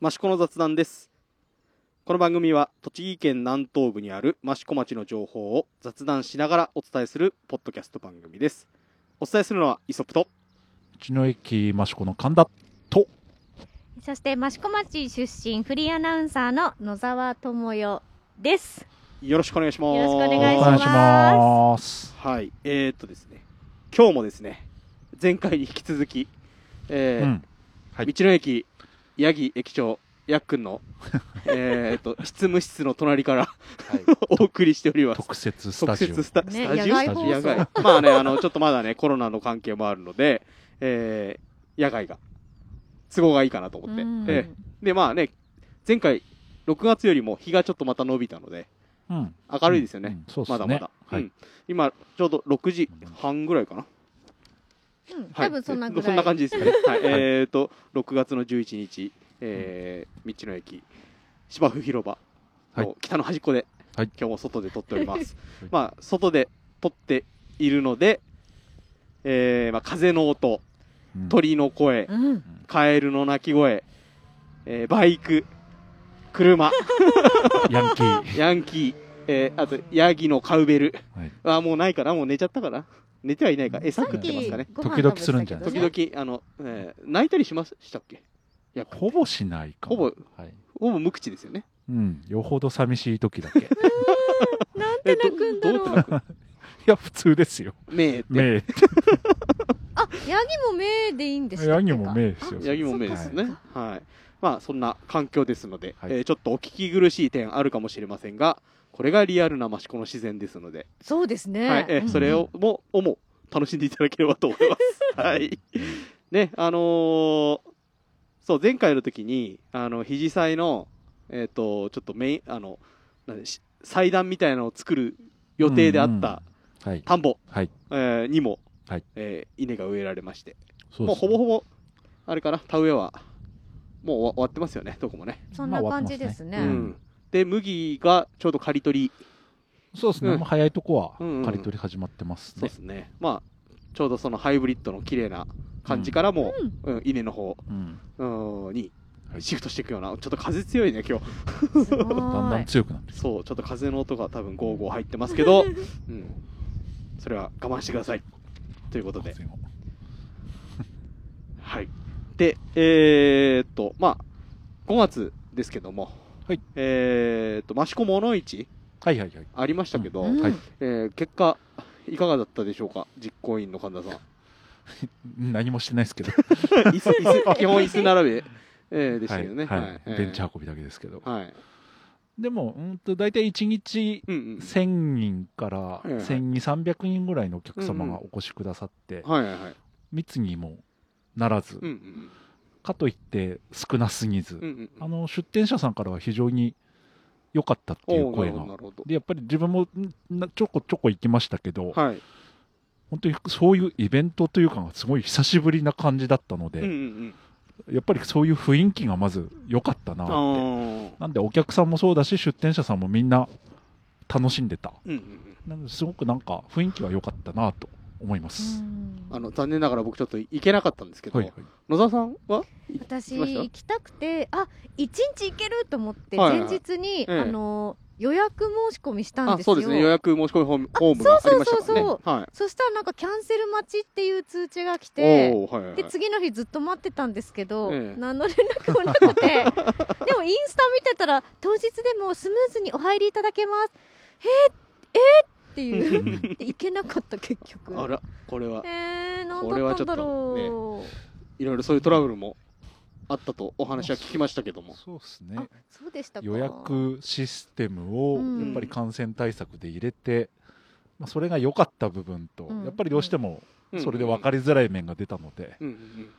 益子の雑談です。この番組は栃木県南東部にある益子町の情報を雑談しながらお伝えするポッドキャスト番組です。お伝えするのはイソップと道の駅益子の神田と。そして益子町出身フリーアナウンサーの野沢智代です。よろしくお願いします。よろしくお願いしお願いします。はい。えー、っとですね。今日もですね前回に引き続き、えーうん。はい。道の駅八木駅長やっくんの えーっと執務室の隣から お送りしております。特設スタジオ。特設スタ,、ねスタジオ？野外野外。まあねあのちょっとまだねコロナの関係もあるので、えー野外が都合がいいかなと思って、うん。えーでまあね前回6月よりも日がちょっとまた伸びたのでうん。明るいですよね、うん。そうっすね。まだまだ、はい。うん。今ちょうど6時半ぐらいかな、多分そんなぐらい。そんな感じですね、はい、えっ、と6月の11日、えー道の駅芝生広場の北の端っこで、はい。今日も外で撮っております、はい。まあ外で撮っているので、えーまあ、風の音うん。鳥の声うん。カエルの鳴き声、えーバイク車 ヤンキー。ヤンキー、えーあとヤギのカウベル。はい。あもうないかな？もう寝ちゃったかな？寝てはいないか餌さっき食ってますかね。時々するんじゃない時々あの、えー泣いたりしましたっけ？ほぼしないかも。ほぼはい。ほぼ無口ですよね。うん。よほど寂しい時だけ。いなんて泣くんだろう。えどどう や普通ですよ。く目って。目あ、ヤギも目でいいんですか？ヤギも目ですよ。ヤギも目ですね。はい。まあそんな環境ですので、はい。えーちょっとお聞き苦しい点あるかもしれませんがこれがリアルな益子の自然ですので、そうですね。はい。えーうん。それをもをも楽しんでいただければと思います。はい。ねあのーそう前回の時にあの肘祭のえっ、とちょっとメインあのなんでし祭壇みたいなのを作る予定であったはい。田んぼ、はい。えーにも、はい。えー稲が植えられまして。そうですもうほぼほぼあれかな田植えはもう終わ終わってますよねどこもね。そんな感じですね。ううんんで麦がちょうど刈り取り。そうですね。うん。早いとこはうんうん。刈り取り始まってますね。そうですね。まあちょうどそのハイブリッドの綺麗な感じからも、うん。稲の方うん。うんにはいシフトしていくようなちょっと風強いね今日。だんだんい。強くなってるそうちょっと風の音が多分ゴーゴー入ってますけど、うん、それは我慢してください。ということで。はい。で、えー、っと、まあ、5月ですけども、はい。えー、っと、益子物市はいはいはい。ありましたけど、うん。はい。えー結果、いかがだったでしょうか、実行委員の神田さん。何もしてないですけど。椅子、椅子、基本椅子並べ、えーでしたけどね。はい。はい。えーベンチ運びだけですけど。はい。でもうんと大体1日うんうん。1000人からいはい。1200300人ぐらいのお客様がお越しくださって、はいはいはい。密にもならず、うんうんかといって少なすぎず、うん。うんうん。あの出店者さんからは非常に良かったっていう声が。でやっぱり自分もちょこちょこ行きましたけど、はい。本当にそういうイベントというかがすごい久しぶりな感じだったので、うんうんうん。やっぱりそういう雰囲気がまず良かったなってなんでお客さんもそうだし出店者さんもみんな楽しんでたうんうんうん。なのですごくなんか雰囲気は良かったなと思います、あの、残念ながら僕ちょっと行けなかったんですけど、はいはい。野沢さんは？私行きた？行きたくて、あ、一日行けると思ってはいはい前日にええ。あの予約申し込みしたんですよ。あそうですね。予約申し込みフォームがありましたからね。そうそうそうはい。そしたらなんかキャンセル待ちっていう通知が来て。はいはいはい。で次の日ずっと待ってたんですけど、ええ。何の連絡もなくて。でもインスタ見てたら当日でもスムーズにお入りいただけます。えー、えー、っていう。で行けなかった結局。あらこれは。えー、何これはちょっとだったんだろう、いろいろそういうトラブルもあったとお話は聞きましたけども。そうですあねそうでしたか。予約システムをうん。やっぱり感染対策で入れて、まあ、それが良かった部分と、うん。やっぱりどうしてもうん。それで分かりづらい面が出たので、うんうん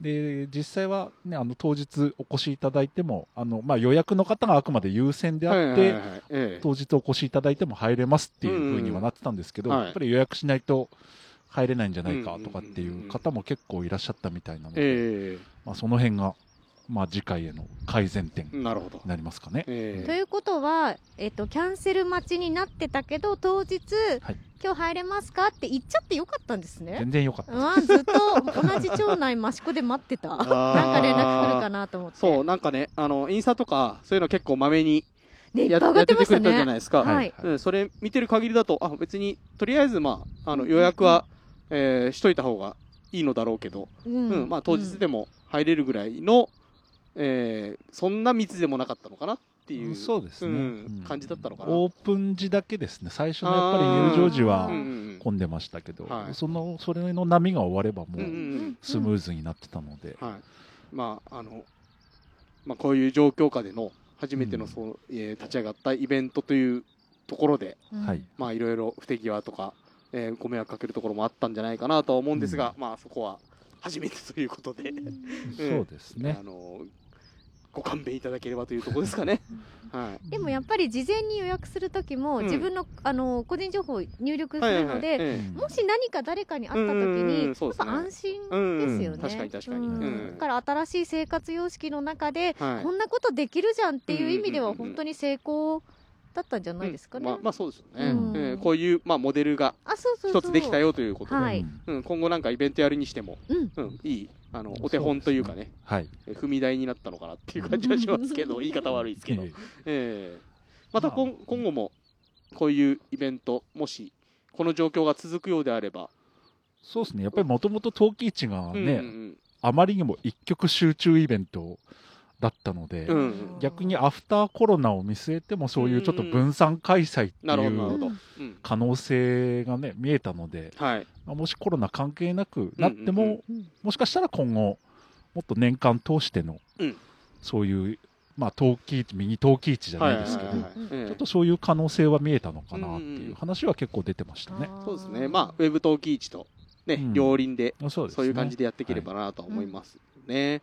で実際は、ね、あの当日お越しいただいてもあの、まあ、予約の方があくまで優先でうんあって、当日お越しいただいても入れますっていうふうにはなってたんですけど、やっぱり予約しないと入れないんじゃないかとかっていう方も結構いらっしゃったみたいなので、ええ。まあ、その辺が、まあ、次回への改善点になるほど。なりますかね。えということは、えっと、キャンセル待ちになってたけど当日、はい今日入れますかって言っちゃってよかったんですね全。然良かったです。うわずっと同じ町内益子で待ってた。なんか連絡来るかなと思って。そう、なんかね、あの、インスタとか、そういうの結構まめにね、いっやぱい上がってましたやっててくれたじゃないね。ですか。はいうん、それ見てる限りだと、あ、別に、とりあえず、まあ、あの、予約は、えーしといた方がいいのだろうけど、ううん、まあ、当日でも入れるぐらいの、えーそんな密でもなかったのかなっていう、そうですね、うんうん。感じだったのかな。オープン時だけですね。最初のやっぱり入場時はうんうん混んでましたけど、はい。そのそれの波が終わればもうんうんううん。スムーズになってたので、はい。まあ、あの、まあ、こういう状況下での初めてのうん。そう、えー立ち上がったイベントというところで、うん。はい。まあ、いろいろ不手際とか、えーご迷惑かけるところもあったんじゃないかなとは思うん。ですが、まあ、そこは初めてということで、そうですね。あ。のご勘弁いただければというところですかね。はい。でもやっぱり事前に予約する時も、うん。自分のあの個人情報を入力すはいるので、はいはい。えうん。もし何か誰かに会った時うんに、うん。そうですね。やっぱ安心えですよね。うん確かに確かに。うんうん。だから新しい生活様式の中で、はい。こんなことできるじゃんっていう意味ではうんうんうんうん。本当に成功だったんじゃないですかね。まあ、まあそうですよね、うん。えーこういう、まあ、モデルがあ、そうそうそう。一つできたよということで、はい。うん、今後なんかイベントやるにしても、うん。うん、いいあのお手本というかねはい。えー踏み台になったのかなっていう感じはしますけど言い方悪いですけど、ええ。ーまたこんまあ。今後もこういうイベントもしこの状況が続くようであれば、そうですね。やっぱりもともと陶器市がね、うんあまりにも一極集中イベントだったので、うん。うん逆にアフターコロナを見据えてもそういうちょっと分散開催っていう可能性がね見えたので、はい。まあもしコロナ関係なくなっても、うんうんうん。もしかしたら今後もっと年間通しての、うん。そういうまあ陶器市ミニ陶器市じゃないですけど、はいはいはい。はいえーちょっとそういう可能性は見えたのかなってうんうんいううん。話は結構出てましたね。そうですね。まあウェブ陶器市とね、うん。両輪であそうですね。そういう感じでやっていければなとは思いますね。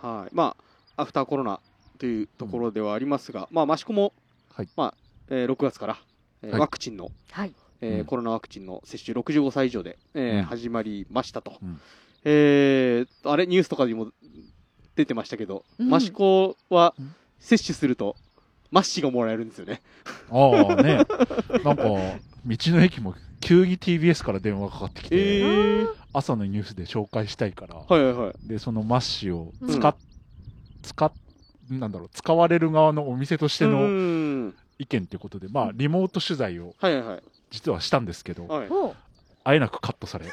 はい。まあ、アフターコロナというところではありますが、まあ、益子も、はい。まあ、えー6月から、えーはい。ワクチンの、はい。えーうん。コロナワクチンの接種65歳以上で、えーうん。始まりましたと。うん。えーあれ、ニュースとかにも出てましたけど、うん。益子はうん接種すると、マッシがもらえるんですよね。ああね、なんか道の駅も急に TBS から電話がかかってきて、えー、朝のニュースで紹介したいから、はいはいはい。でそのマッシュをうん使っ、使っなんだろう使われる側のお店としてうのん。意見ということで、まあリモート取材をはいはい。はい。実はしたんですけど、はい、ほあえなくカットされ。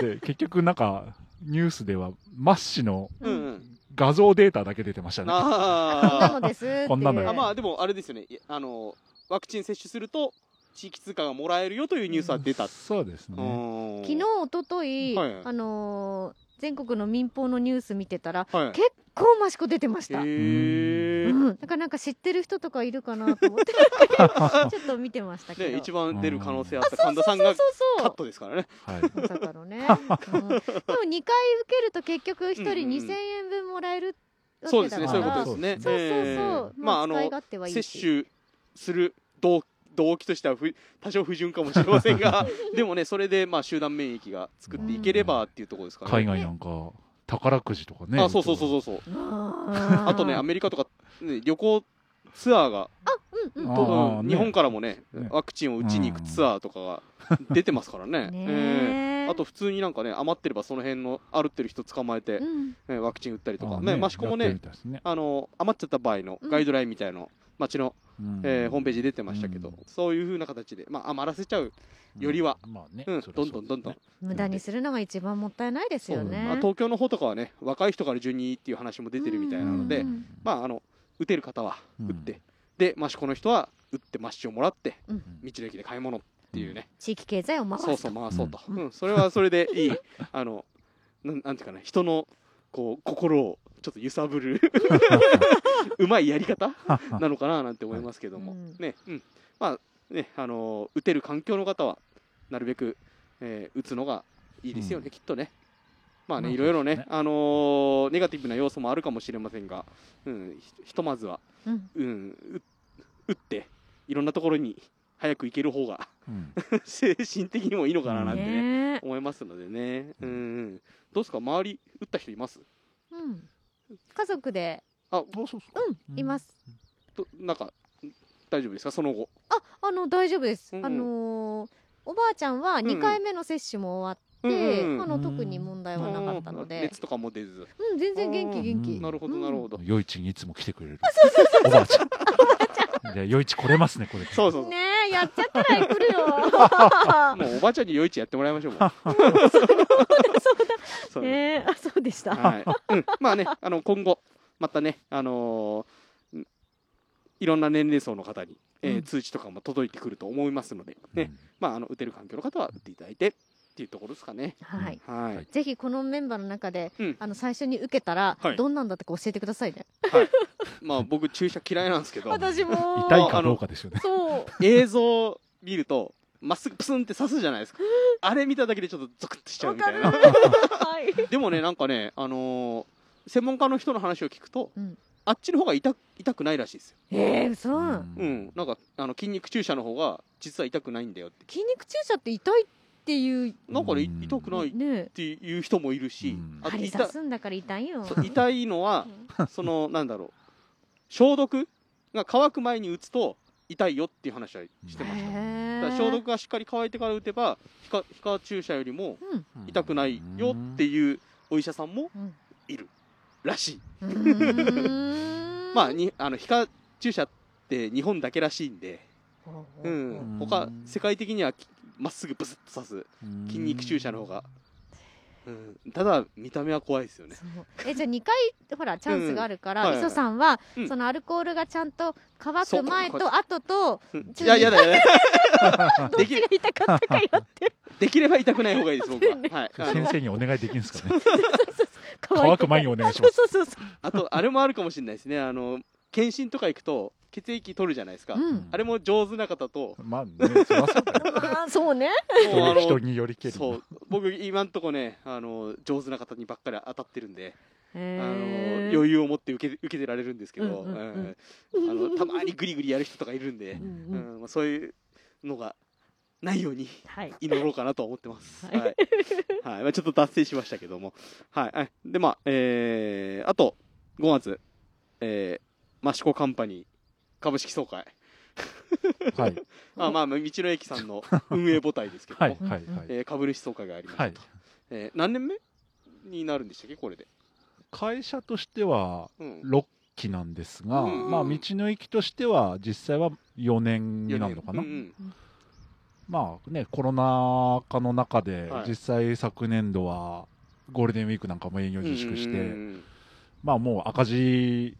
で結局なんかニュースではマッシュの画像データだけ出てましたね。こんなあのですっていう。こんなのよ。あまあでもあれですよね。いあのワクチン接種すると地域通貨がもらえるよというニュースは出た、そうですね。昨昨日、一昨日はい。あのー全国の民放のニュース見てたら、はい。結構益子出てました。うん、だからなんか知ってる人とかいるかなと思って。ちょっと見てましたけど。ね、一番出る可能性あったそう神田さんがそうそうカットですからね。はい。まさかのね。うん、でも2回受けると結局1人うんうん2000円分もらえるわそうですけだから。ね。そういうことですね。そうそうそう。えー。まああの使い勝手はいいし。接種する動動機としてはふ多少不純かもしれませんが でもねそれでまあ集団免疫が作っていければっていうところですからね、海外なんか宝くじとかね。あそうそうそうそうそう。あとねアメリカとか、ね、旅行ツアーがうんうんあとーね。日本からもねね。ワクチンを打ちに行くツアーとかが出てますからね。ねええ。ー。あと普通になんかね余ってればその辺の歩ってる人捕まえて、うん。えーワクチン打ったりとか。あね。益子もねあの余っちゃった場合のガイドラインみたいの町の、うん。えーホームページ出てましたけど、うん。そういう風な形で、まあ、余らせちゃうよりは、まあねうんどんどんどんどん。無駄にするのが一番もったいないですよね。まあ、東京の方とかはね若い人から順にっていう話も出てるみたいなので、うん。まああの打てる方はうん打って、で益子の人は打ってマッシュをもらってうん。道の駅で買い物っていうね、地域経済を回。そうそう回そうと、うん。うんそれはそれでいい。あのなんなんていうかな人のこう心をちょっと揺さぶる。うまいやり方？なのかななんて思いますけども、うん。ね、うん、まあねあの打てる環境の方はなるべく、えー打つのがいいですよね、うん。きっとね。まあね、まあいろいろね、あのーネガティブな要素もあるかもしれませんが、うん、ひひとまずは、うん。うん、う打っていろんなところに早く行ける方がうん。精神的にもいいのかななんてね、ね思いますのでね、うんうん、どうですか？周り打った人います？うん家族で。あそうそうそううん。います。となんか大丈夫ですか？その後。ああの大丈夫です、あのーおばあちゃんはんうん。2回目の接種も終わって、うんうんあの特に問題はなかったのうんで、熱とかも出ず。うん、全然元気元気、うん。なるほどなるほど、夜市にいつも来てくれる。おばあちゃんじゃあ夜市来れますねこれ。そうそうそう。ねえやっちゃったら来るよ。もうおばあちゃんに夜市やってもらいましょうもう。そうねえあそうでした、はい。うん、まあねあの今後またねあのーんいろんな年齢層の方に、えーうん。通知とかも届いてくると思いますので、ね。まあ、あの打てる環境の方は打っていただいてっていうところですかね。はい。はい、はい。ぜひこのメンバーの中で、うん。あの最初に受けたら、はい。どんなんだったか教えてくださいね。まあ僕注射嫌いなんですけど。私も。痛いかどうかですよね。そう。映像見るとまっすぐプスンって刺すじゃないですか。あれ見ただけでちょっとゾクッとしちゃう。みたいな。はい。でもねなんかねあのー専門家の人の話を聞くと、うん。あっちの方が痛痛くないらしいですよ。えー、嘘、うん。うん、なんかあの筋肉注射の方が実は痛くないんだよって。筋肉注射って痛いっていう。なんかね、うん痛くないっね。ていう人もいるし、針痛刺すんだから痛いよ。そう痛いのはそのなんだろう。消毒が乾く前に打つと痛いよっていう話はしてました、だへー。から消毒がしっかり乾いてから打てば皮下皮下注射よりもうん。痛くないよっていうお医者さんもうん。いるらしい、うーん。まあにあの皮下注射って日本だけらしいんで、うう。ん。ん、他世界的にはきまっすぐブスッと刺す。筋肉注射の方が、うん、ただ見た目は怖いですよね。えじゃあ2回ほらチャンスがあるから、磯さんは、うん。そのアルコールがちゃんと乾く前こと後とうん。いややだやだ。どっちが痛かったかよって。できれば痛くない方がいいです僕は、はい、あ先の生にお願いできるんですかね。乾乾く前にお願いします。そうそうそう。あとあれもあるかもしれないですね。あの検診とか行くと血液取るじゃないですか、そう、うん。あれも上手な方とまあねそりゃそうだよ。ま あそうね。もうあの人によりけりそう。僕今んとこねあの上手な方にばっかり当たってるんで、あの余裕を持って受け受けてられるんですけど、うんうんうんうん。あのたまにグリグリやる人とかいるんでう、んううんんまあ、そういうのがないようにはい。祈ろうかなと思ってます。はい。はい。はい。まあ、ちょっと脱線しましたけども。はい。はい。で、まあ、えー、あと、5月、えー、マシコカンパニー株式総会。はい。あまあ、まあ道の駅さんの 運営母体ですけども、はいはいはい。えー株主総会がありましたはい。と。えー何年目になるんでしたっけこれで？会社としてはうん。6期なんですが、うんまあ、道の駅としては実際は4年になるのかな、うんうんまあねコロナ禍の中で、はい。実際昨年度はゴールデンウィークなんかも営業自粛して、まあもう赤字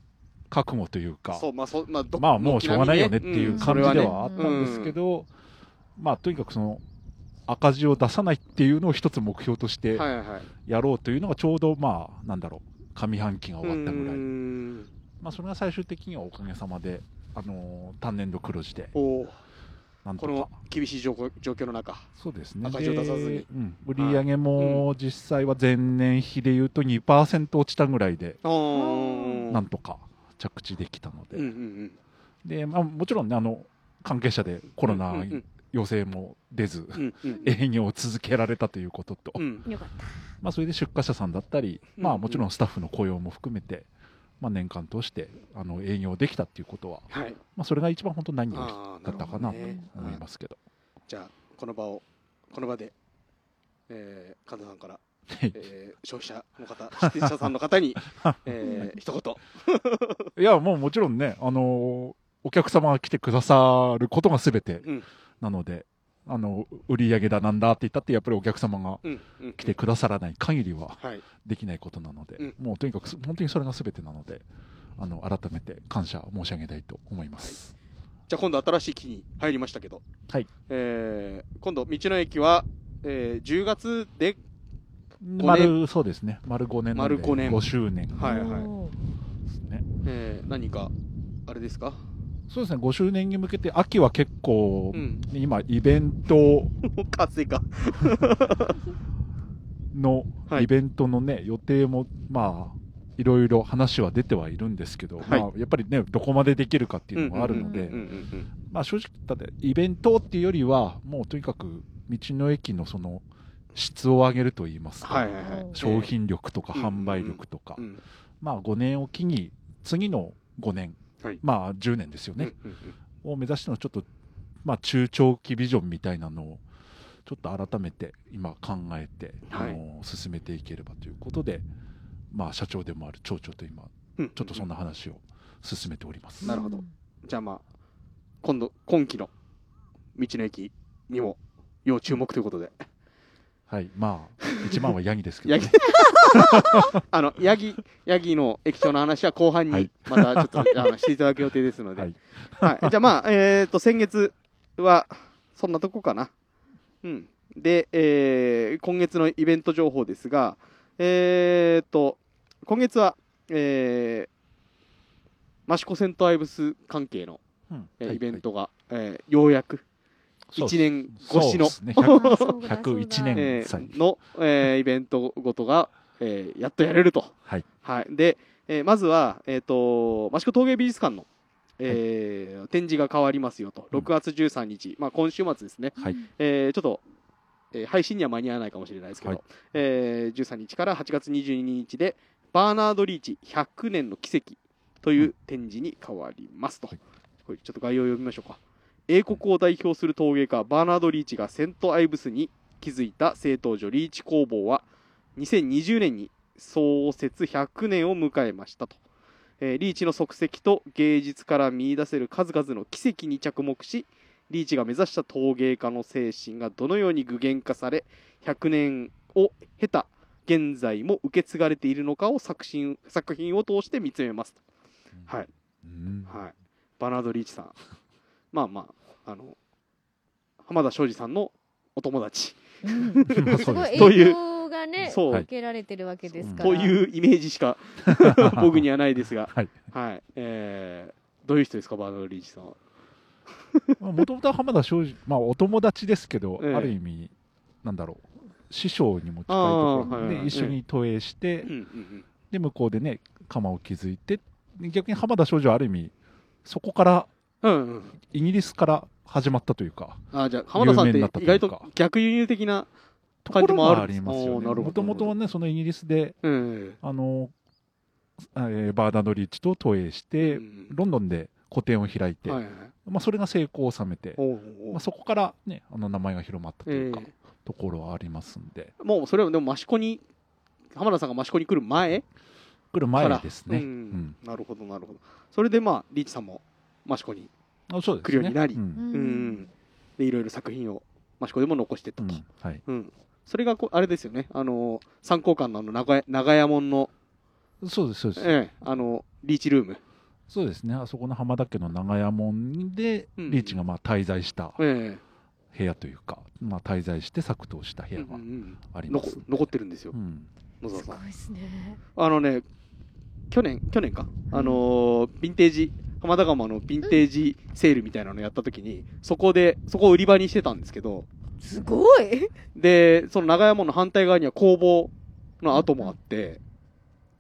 覚悟というか。そう、まあ、そう、まあ、どまあもうしょうがないよねっていう感じでうん。はあったんですけど、まあとにかくその赤字を出さないっていうのを一つ目標として。やろうというのがちょうどまあなんだろう上半期が終わったぐらい、うん。まあそれが最終的にはおかげさまであのー単年度黒字でこのなんとか。厳しい状況状況の中。そうですね。赤字を出さずに。でうん、売り上げも実際は前年比でいうと2%落ちたぐらいでなんとか着地できたので、うんうんでまあ、もちろんねあの関係者でコロナうんうん陽性も出ず、うんうん営業を続けられたということと、うん。まあ、それで出荷者さんだったり、まあ、うん。うんもちろんスタッフの雇用も含めて、まあ、年間通してあの営業できたっていうことは、はい。まあ、それが一番本当何よりだったかなと思いますけど。じゃあこの場をこの場で、えー、神田さんから、はいえー、消費者の方 出店者さんの方に、えー、一言。いや、もうもちろんね、あのーお客様が来てくださることが全てうん。なので、あの、売り上げだなんだって言ったって、やっぱりお客様がうんうん来てくださらない限りははい。できないことなので、うん。もうとにかくす本当にそれが全てなので、あの、改めて感謝申し上げたいと思います。じゃあ今度新しい期に入りましたけど、はい。えー、今度道の駅は、えー、10月で年丸、そうですね、丸5年なんで丸五年。5周年。ではいはい。おー。すね。えー、何かあれですか？そうですね、5周年に向けて、秋は結構、うん。今、イベント。活性化。のはい。イベントのね、予定もまあいろいろ話は出てはいるんですけど、はい。まあ、やっぱりねどこまでできるかっていうのがあるのでまあ正直だってイベントっていうよりはもうとにかく道の駅のその質を上げるといいますか、はいはいはい。商品力とかうん。販売力とか、うんまあ5年を機に次の5年、はい。まあ10年ですよね、うんうん。を目指してのちょっと、まあ、中長期ビジョンみたいなのをちょっと改めて今考えて、はい。あの進めていければということで、まあ、社長でもある町長と今うん。ちょっとそんな話を進めております。なるほど。じゃあまあ今度今期の道の駅にも要注目ということではい、まあ一番はヤギですけどヤギ。ね。あのヤギヤギの駅長の話は後半にはい。またちょっと、あのしていただく予定ですので、はい。はい、じゃあまあ、えっ、と、先月は、そんなとこかな。うん。で、えー今月のイベント情報ですが、えっ、と、今月は、えー、益子セントアイブス関係の、うん。えーはい。イベントが、えーようやく、1年越しの、ね。100あそうだ101年えの、えーイベントごとが、えーやっとやれると。はい。はい、で、えーまずは、えー、と益子陶芸美術館の、えー展示が変わりますよと、うん。6月13日、まあ、今週末ですね、はい。えーちょっと、えー配信には間に合わないかもしれないですけど、はい。えー13日から8月22日で、バーナード・リーチ100年の奇跡という展示に変わりますと、はい。これちょっと概要を読みましょうか。英国を代表する陶芸家バーナード・リーチがセント・アイブスに築いた製陶所リーチ工房は2020年に創設100年を迎えましたと、えーリーチの足跡と芸術から見出せる数々の奇跡に着目しリーチが目指した陶芸家の精神がどのように具現化され100年を経た現在も受け継がれているのかを作品作品を通して見つめますと、はい。うん。はい、バナード・リーチさんまあまああの浜田庄司さんのお友達。という影響がねそう。受けられてるわけですから。というイメージしか 僕にはないですが、はい。はい。えーどういう人ですかバーナード・リーチさんは？もともとは浜田庄司、まあ、お友達ですけど、ええ。ある意味、なんだろう、師匠にも近いところあーはいはい。で、一緒に投影して、うんうんで、向こうでね、釜を築いて、で逆に浜田庄司はある意味、そこから、うんうん。うんイギリスから始まったというか、あじゃあ浜田さんって意外と逆輸入的な、ところもあり感じますよね。もともとはね、そのイギリスで、うん。あの、えーバーナード・リーチと投影して、うん。ロンドンで個展を開いて、はいはい。まあ、それが成功を収めて、おうおう。まあ、そこからね、あの名前が広まったというか、えところはありますんで、えもうそれはでも益子に浜田さんが益子に来る前？来る前ですね。うん。うん。なるほどなるほど。それでまあリーチさんも益子に、あそうですね。来るようになりうん。ううん。ん、でいろいろ作品を益子でも残していったと、うん。はい。うん。それがこうあれですよね。あの参考館のあの長屋長屋門の、そうです、そうです。ええあのリーチルーム、そうですね。あそこの浜田家の長屋門で、うん。リーチがまあ滞在したえ部屋というか、まあ滞在して作陶した部え屋がうんうんあります。残残ってるんですよ。うん。野沢さん。すごいですね。あのね、去年、去年か、あのーヴィンテージ、浜田釜のヴィンテージセールみたいなのやった時に、そこで、そこを売り場にしてたんですけど、すごい。で、その長山の反対側には工房の跡もあって、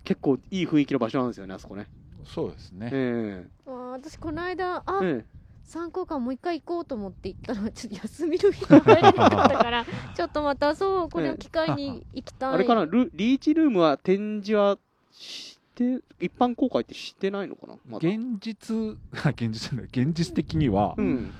結構いい雰囲気の場所なんですよね、あそこね。そうですね。えあー私この間あ、ええ。参考館もう一回行こうと思って行ったらちょっと休みの日が入れなかったから ちょっとまたそうこれを機会に行きたい、あれかなル、リーチルームは展示はして、一般公開ってしてないのかな、まだ。現実、現実現実的には、うん。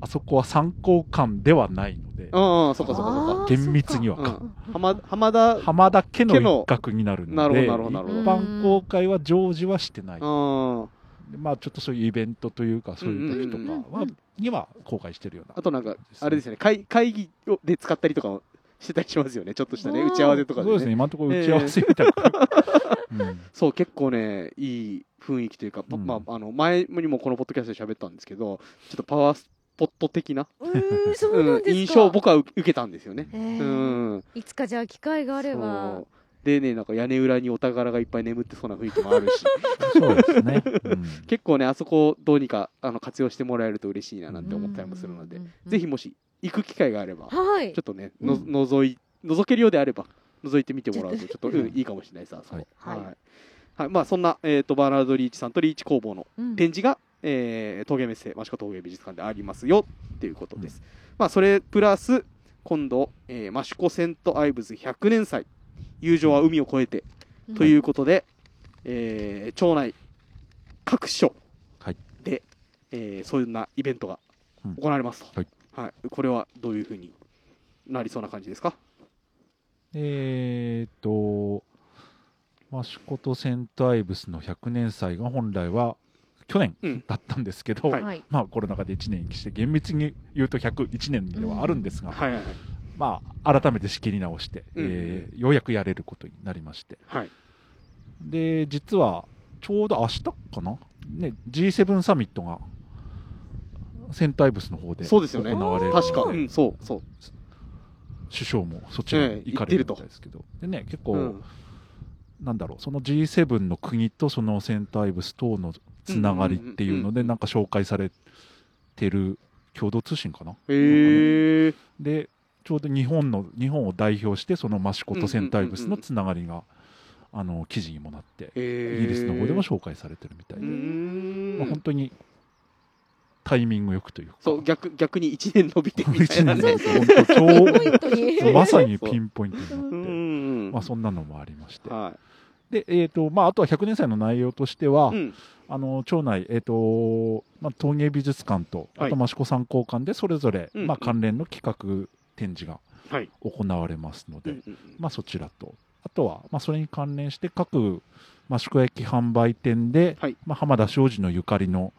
あそこは参考館ではないので、ああ、そっかそっかそっか。厳密には。うか、ん浜浜田、浜田家の一角になるので、なるほどなるほど一般公開は常時はしてない。まあちょっとそういうイベントというか、そういう時とうんうんかは、には公開してるような。あとなんか、あれですよね、会会議をで使ったりとかもしてたりしますよね、ちょっとしたね、打ち合わせとかでね。そうですね、今のところ打ち合わせみたいな。うん。そう、結構ね、いい雰囲気というか、パうん。まあ、あの前にもこのポッドキャストで喋ったんですけど、ちょっとパワースポット的な、印象を僕は受けたんですよね。へうーん。いつかじゃあ機会があれば。でね、なんか屋根裏にお宝がいっぱい眠ってそうな雰囲気もあるし、そうですね。うん。結構ね、あそこをどうにかあの活用してもらえると嬉しいななんて思ったりもするのでうん、うんうん。ぜひもし行く機会があれば、はい。ちょっとね、のうん。覗い、覗けるようであれば、覗いてみてもらうと、ちょっと、うんいいかもしれないです、あそこ。はい。はい。はい。まあ、そんな、えっ、と、バーナード・リーチさんとリーチ工房のうん。展示が、えー、陶芸メッセ、益子陶芸美術館でありますよっていうことです。まあ、それプラス、今度、えー、マシュコセントアイブズ100年祭。友情は海を越えてということで、えー町内各所はい。で、えーそんなイベントがうん。行われますと、はいはい。これはどういうふうになりそうな感じですか？えーっと、マシュコトセントアイブスの100年祭が本来は去年うん。だったんですけど、はい。はい。まあコロナ禍で1年延期して厳密に言うと101年ではあるんですが、はいはいまあ改めて仕切り直して、うん。えーようやくやれることになりまして。はい。で実はちょうど明日かな、ね、G7 サミットがセントアイブスの方で行そうですよね。われる。確か、そうそう。首相もそちらに行かれるみたいですけど、でね結構、うん。なんだろうその G7 の国とそのセントアイブス等のつながりっていうのでなんか紹介されてる共同通信かな。へえ。でちょうど日本の日本を代表してそのマシコとセントアイブスのつながりがあの記事にもなってイイギリスの方でも紹介されてるみたいうで、ん。まあ、本当にタイミングよくというか。そう逆逆に1年伸びてみたい一なうのそう。本当ポイントに。超まさにピンポイントになうって、ん。まあ、そんなのもありまして。はで、えーとまあ、あとは100年祭の内容としては、いうん。あの町内、えーとまあ、陶芸美術館と、はい。あと益子参考館でそれぞれ、うん。まあ、関連の企画展示がはい。行われますので、うんうんまあ、そちらと、あとは、まあ、それに関連して各益子焼販売店で、はい。まあ、浜田庄司のゆかりの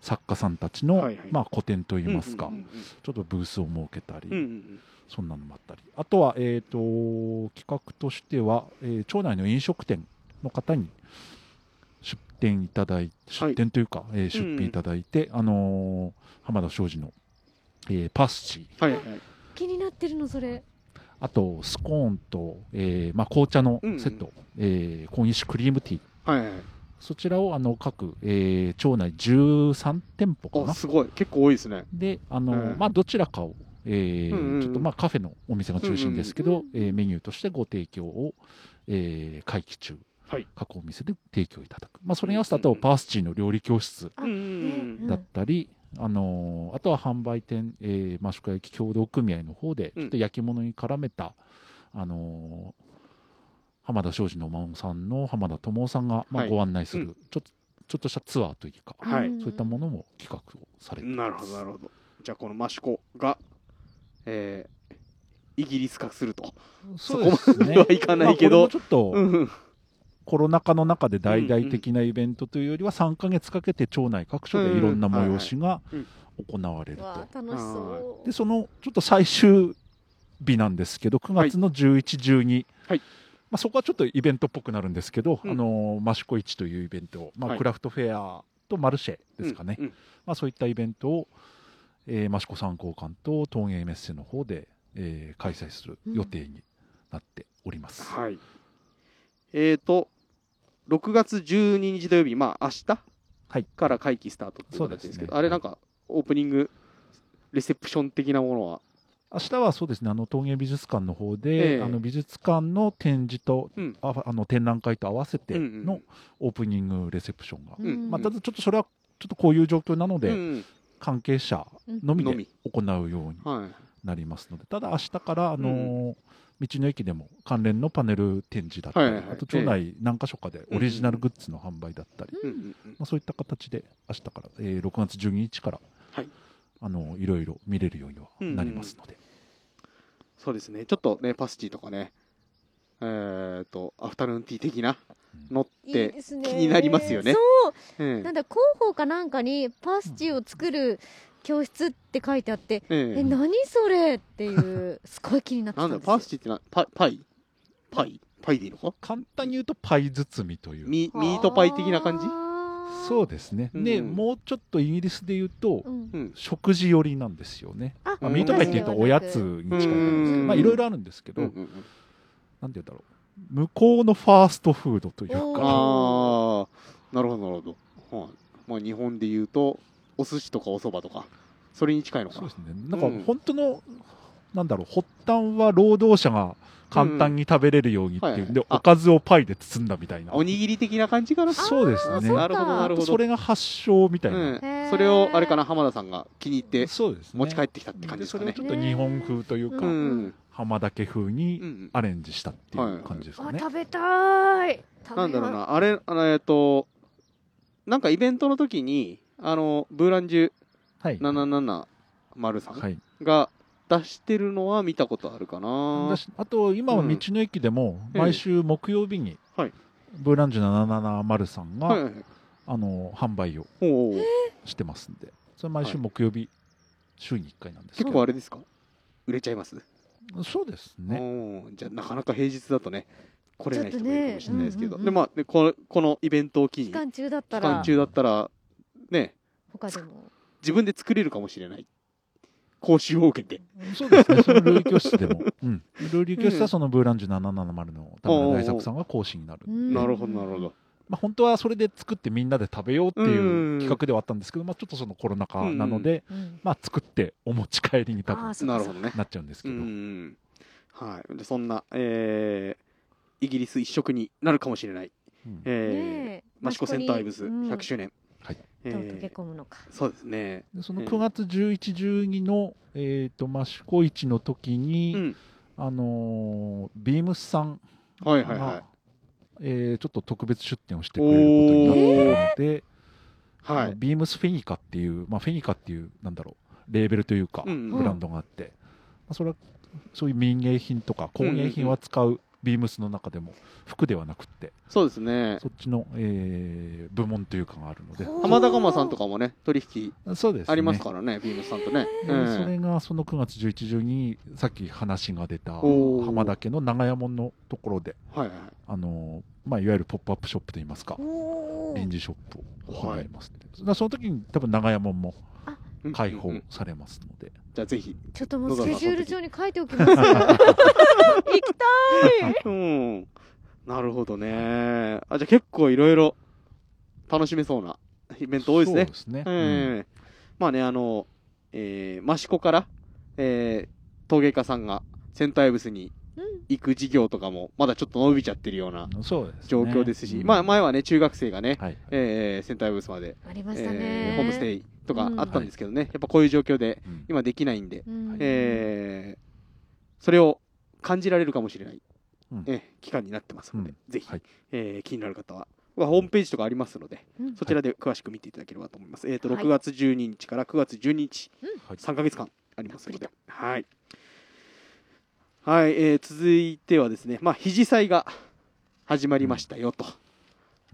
作家さんたちの、はいはい。まあ、個展といいますか、うんうんちょっとブースを設けたり、うんうんうん。そんなのもあったり、あとは、えー、と企画としては、えー町内の飲食店の方に出店いただいはい。出店というか、えー出品いただいて、あのー浜田庄司の、えーパスチはいはい。気になってるのそれ。あとスコーンと、えーまあ、紅茶のセット、えー、コーンイッシュクリームティー。はいはいそちらをあの各、えー町内13店舗かな。あすごい。結構多いですね。であの、うん。まあ、どちらかを、えーうんうん。うんちょっとまあカフェのお店が中心ですけど、うんえーメニューとしてご提供を、えー会期中、はい。各お店で提供いただく、まあ、それに合わせてあとパースチーの料理教室あうんうんねだったり、あのーあとは販売店、えー、益子焼協同組合の方でうん。ちょっと焼き物に絡めた、あのー浜田庄司のお孫さんの浜田智夫さんが、まあ、はい。ご案内する、うん。ちょっとちょっとしたツアーというか、はい。ん。そういったものも企画をされていなるますほどなるほど。じゃあこのマシコがえーイギリス化すると。そうですそこまではいかないけど。まあちょっと、うんうん。コロナ禍の中で大々的なイベントというよりは3ヶ月かけて町内各所でいろんな催しがうん行われると。でそのちょっと最終日なんですけど9月の11、12、はいまあ、そこはちょっとイベントっぽくなるんですけど、うん。あのマシコ市というイベント、まあ、はい。クラフトフェアとマルシェですかね、うん。うん。まあ、そういったイベントを、えー、益子参考館と陶芸メッセの方で、えー開催する予定になっております。はい。えーと6月12日土曜日まあ明日？はい。から会期スタートっていう形ですけどあれなんかオープニングレセプション的なものは明日はそうですね、あの陶芸美術館の方で、ええ。あの美術館の展示と、うん。ああの展覧会と合わせてうんうん。のオープニングレセプションが、うんまあ、ただちょっとそれはちょっとこういう状況なので、うん関係者のみでのみ行うようにはい。なりますので、ただ明日から、あのー道の駅でも関連のパネル展示だったり、はいはい。はいあと町内何か所かでオリジナルグッズの販売だったり、うんうんうんまあ、そういった形で明日から、えー6月12日から、はいあのいろいろ見れるようにはなりますので。そうですね。ちょっとねパスチーとかね。えーとアフタヌーンティー的なのっいいて気になりますよね。そう。ええなんだ広報かなんかにパスチを作る教室って書いてあって、えええ何それっていうすごい気になってたなんですよ。パスチーってなパパイ？パイ？パイでいいのか？簡単に言うとパイ包みという。ミミートパイ的な感じ？そうですね、うん。でもうちょっとイギリスで言うと、うん。うん。食事寄りなんですよね、あまあ、ミートパイっていうとおやつに近い感じですうん。まあいろいろあるんですけど、うんうんうん。なんて言うんだろう向こうのファーストフードというおか。ああなるほどなるほど、はい。まあ、日本で言うとお寿司とかお蕎麦とかそれに近いのかな。そうですね。なんかうん。本当の、なんだろう発端は労働者が簡単に食べれるようにっていうんで、おかずをパイで包んだみたいな。おにぎり的な感じかな。そうですね。なるほど、なるほど。それが発祥みたいな。うんそれを、あれかな、浜田さんが気に入ってそうですね。持ち帰ってきたって感じですかねそれをちょ。っと日本風というか。浜田家風うにん。アレンジしたっていう感じですかね。あ食べたいなんだろうな、あれ、あのえっと、なんかイベントの時に、あの、ブーランジュはい。770さんはい。が出してるのは見たことあるかな。あと、今は道の駅でも、うん。毎週木曜日に、はい。ブーランジュ770さんが、はいはい。あの販売をしてますんで、それ毎週木曜日、週に1回なんですけ結ど構あれですか？売れちゃいます？そうですね。じゃあなかなか平日だとね、来れない人もいるかもしれないですけど。ねで、まあ、でこのこのイベントを機に、期期間中だったら。間中だったら、ね、他でも。自分で作れるかもしれない。講習を受けて。そうですね。その教室でも、うん。ルーリー教室はそのブーランジュ770の田村大作さんが講師になる。うんなるほど、なるほど。まあ、本当はそれで作ってみんなで食べようっていううん企画ではあったんですけど、まあ、ちょっとそのコロナ禍なので、うんまあ、作ってお持ち帰りに多分なるほどね。なっちゃうんですけうど、ん。はい。で、そんな、えー、イギリス一色になるかもしれない。うんえー、マシコセンタイブス100周年年。はいえと溶けー込むのかそうですね。でその9月11、12の、えー、と益子市の時に、うん。あのービームスさんが、はいはいはい。えーちょっと特別出店をしてくれることになっているので、はい。ビームスフェニカっていう、まあ、フェニカっていう、なんだろう、レーベルというか、うんブランドがあって、まあ、それはそういう民芸品とか工芸品を扱うビームスの中でも服ではなくって、そうですね。そっちの、えー部門というかがあるので、浜田釜さんとかもね、取引そうですね。ありますからね、ビームスさんとね。えーうんそれがその9月11日にさっき話が出た浜田家の長屋門のところで、はいはい。あのーまあ、いわゆるポップアップショップといいますか、臨時ショップを行います、だからその時に多分長屋門もうん開放うんうんされますので、じゃあぜひ。ちょっともうスケジュール帳に書いておきます行きたいうん。なるほどね。あ、じゃあ結構いろいろ楽しめそうなイベント多いですねそう。ですね。ええまあね、あの、えー、益子から、えー、陶芸家さんがセンターエブスにうん行く事業とかも、まだちょっと伸びちゃってるような。状況ですし、うんまあ前はね、中学生がね、はい。えー、センターエブスまで、ありましたえねー、ホームステイイとかあったんですけどね、やっぱこういう状況でうん。今できないんで、うん。えー、それを感じられるかもしれない、うん。えー期間になってますので、うん。ぜひ、はい。えー気になる方は、まあホームページとかありますので、うん。そちらで詳しく見ていただければと思います。えっ、と、はい6月12日から9月12日、はい。3ヶ月間ありますので、はい。はい、えー続いてはですね、まあ、肘祭が始まりましたよと。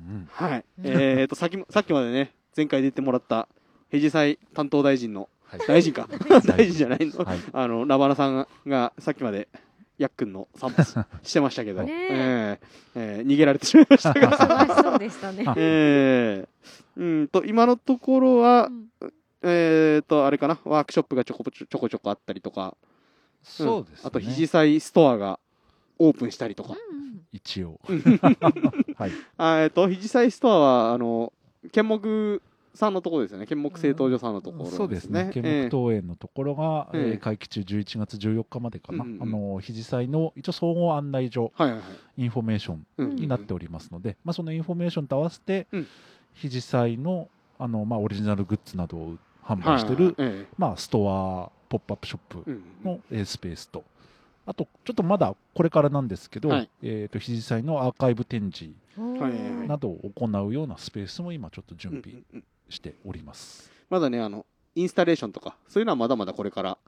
うん。はい。うんえっと、さっきも、さっきまでね、前回出てもらった、肘祭担当大臣の、はい。大臣か。大臣。じゃないの。はい。あの、ラバナさんが、さっきまで、やっくんの散歩ししてましたけど、ねえ。ーえ。ー逃げられてしまいましたが、そうでしたね。えー、うんと、今のところはう、ん。えーと、あれかな、ワークショップがちょこちょちょこちょこあったりとか、そうですね。あと、肘祭ストアがオープンしたりとか、うん一応。はい。あえっ、と、肘祭ストアは、あの、剣木さんのところですよね、剣木製陶所さんのところですね。そうですね。県え。木桃園のところが、ええ。えー会期中11月14日までかな。うんうん。うんあの、肘祭の一応総合案内所、ーはいはいはい。インフォメーションうんになっておりますので、まあ、そのインフォメーションと合わせて、うん。肘祭のあの、まあ、オリジナルグッズなどを販売してる、はいはいまあ、ストアポップアップショップえうんスペースと。あとちょっとまだこれからなんですけど、はい。えー、と肘祭のアーカイブ展示などを行うようなスペースも今ちょっとうん準備うんうんしております、まだね、あの、インスタレーションとか、そういうのはまだまだこれから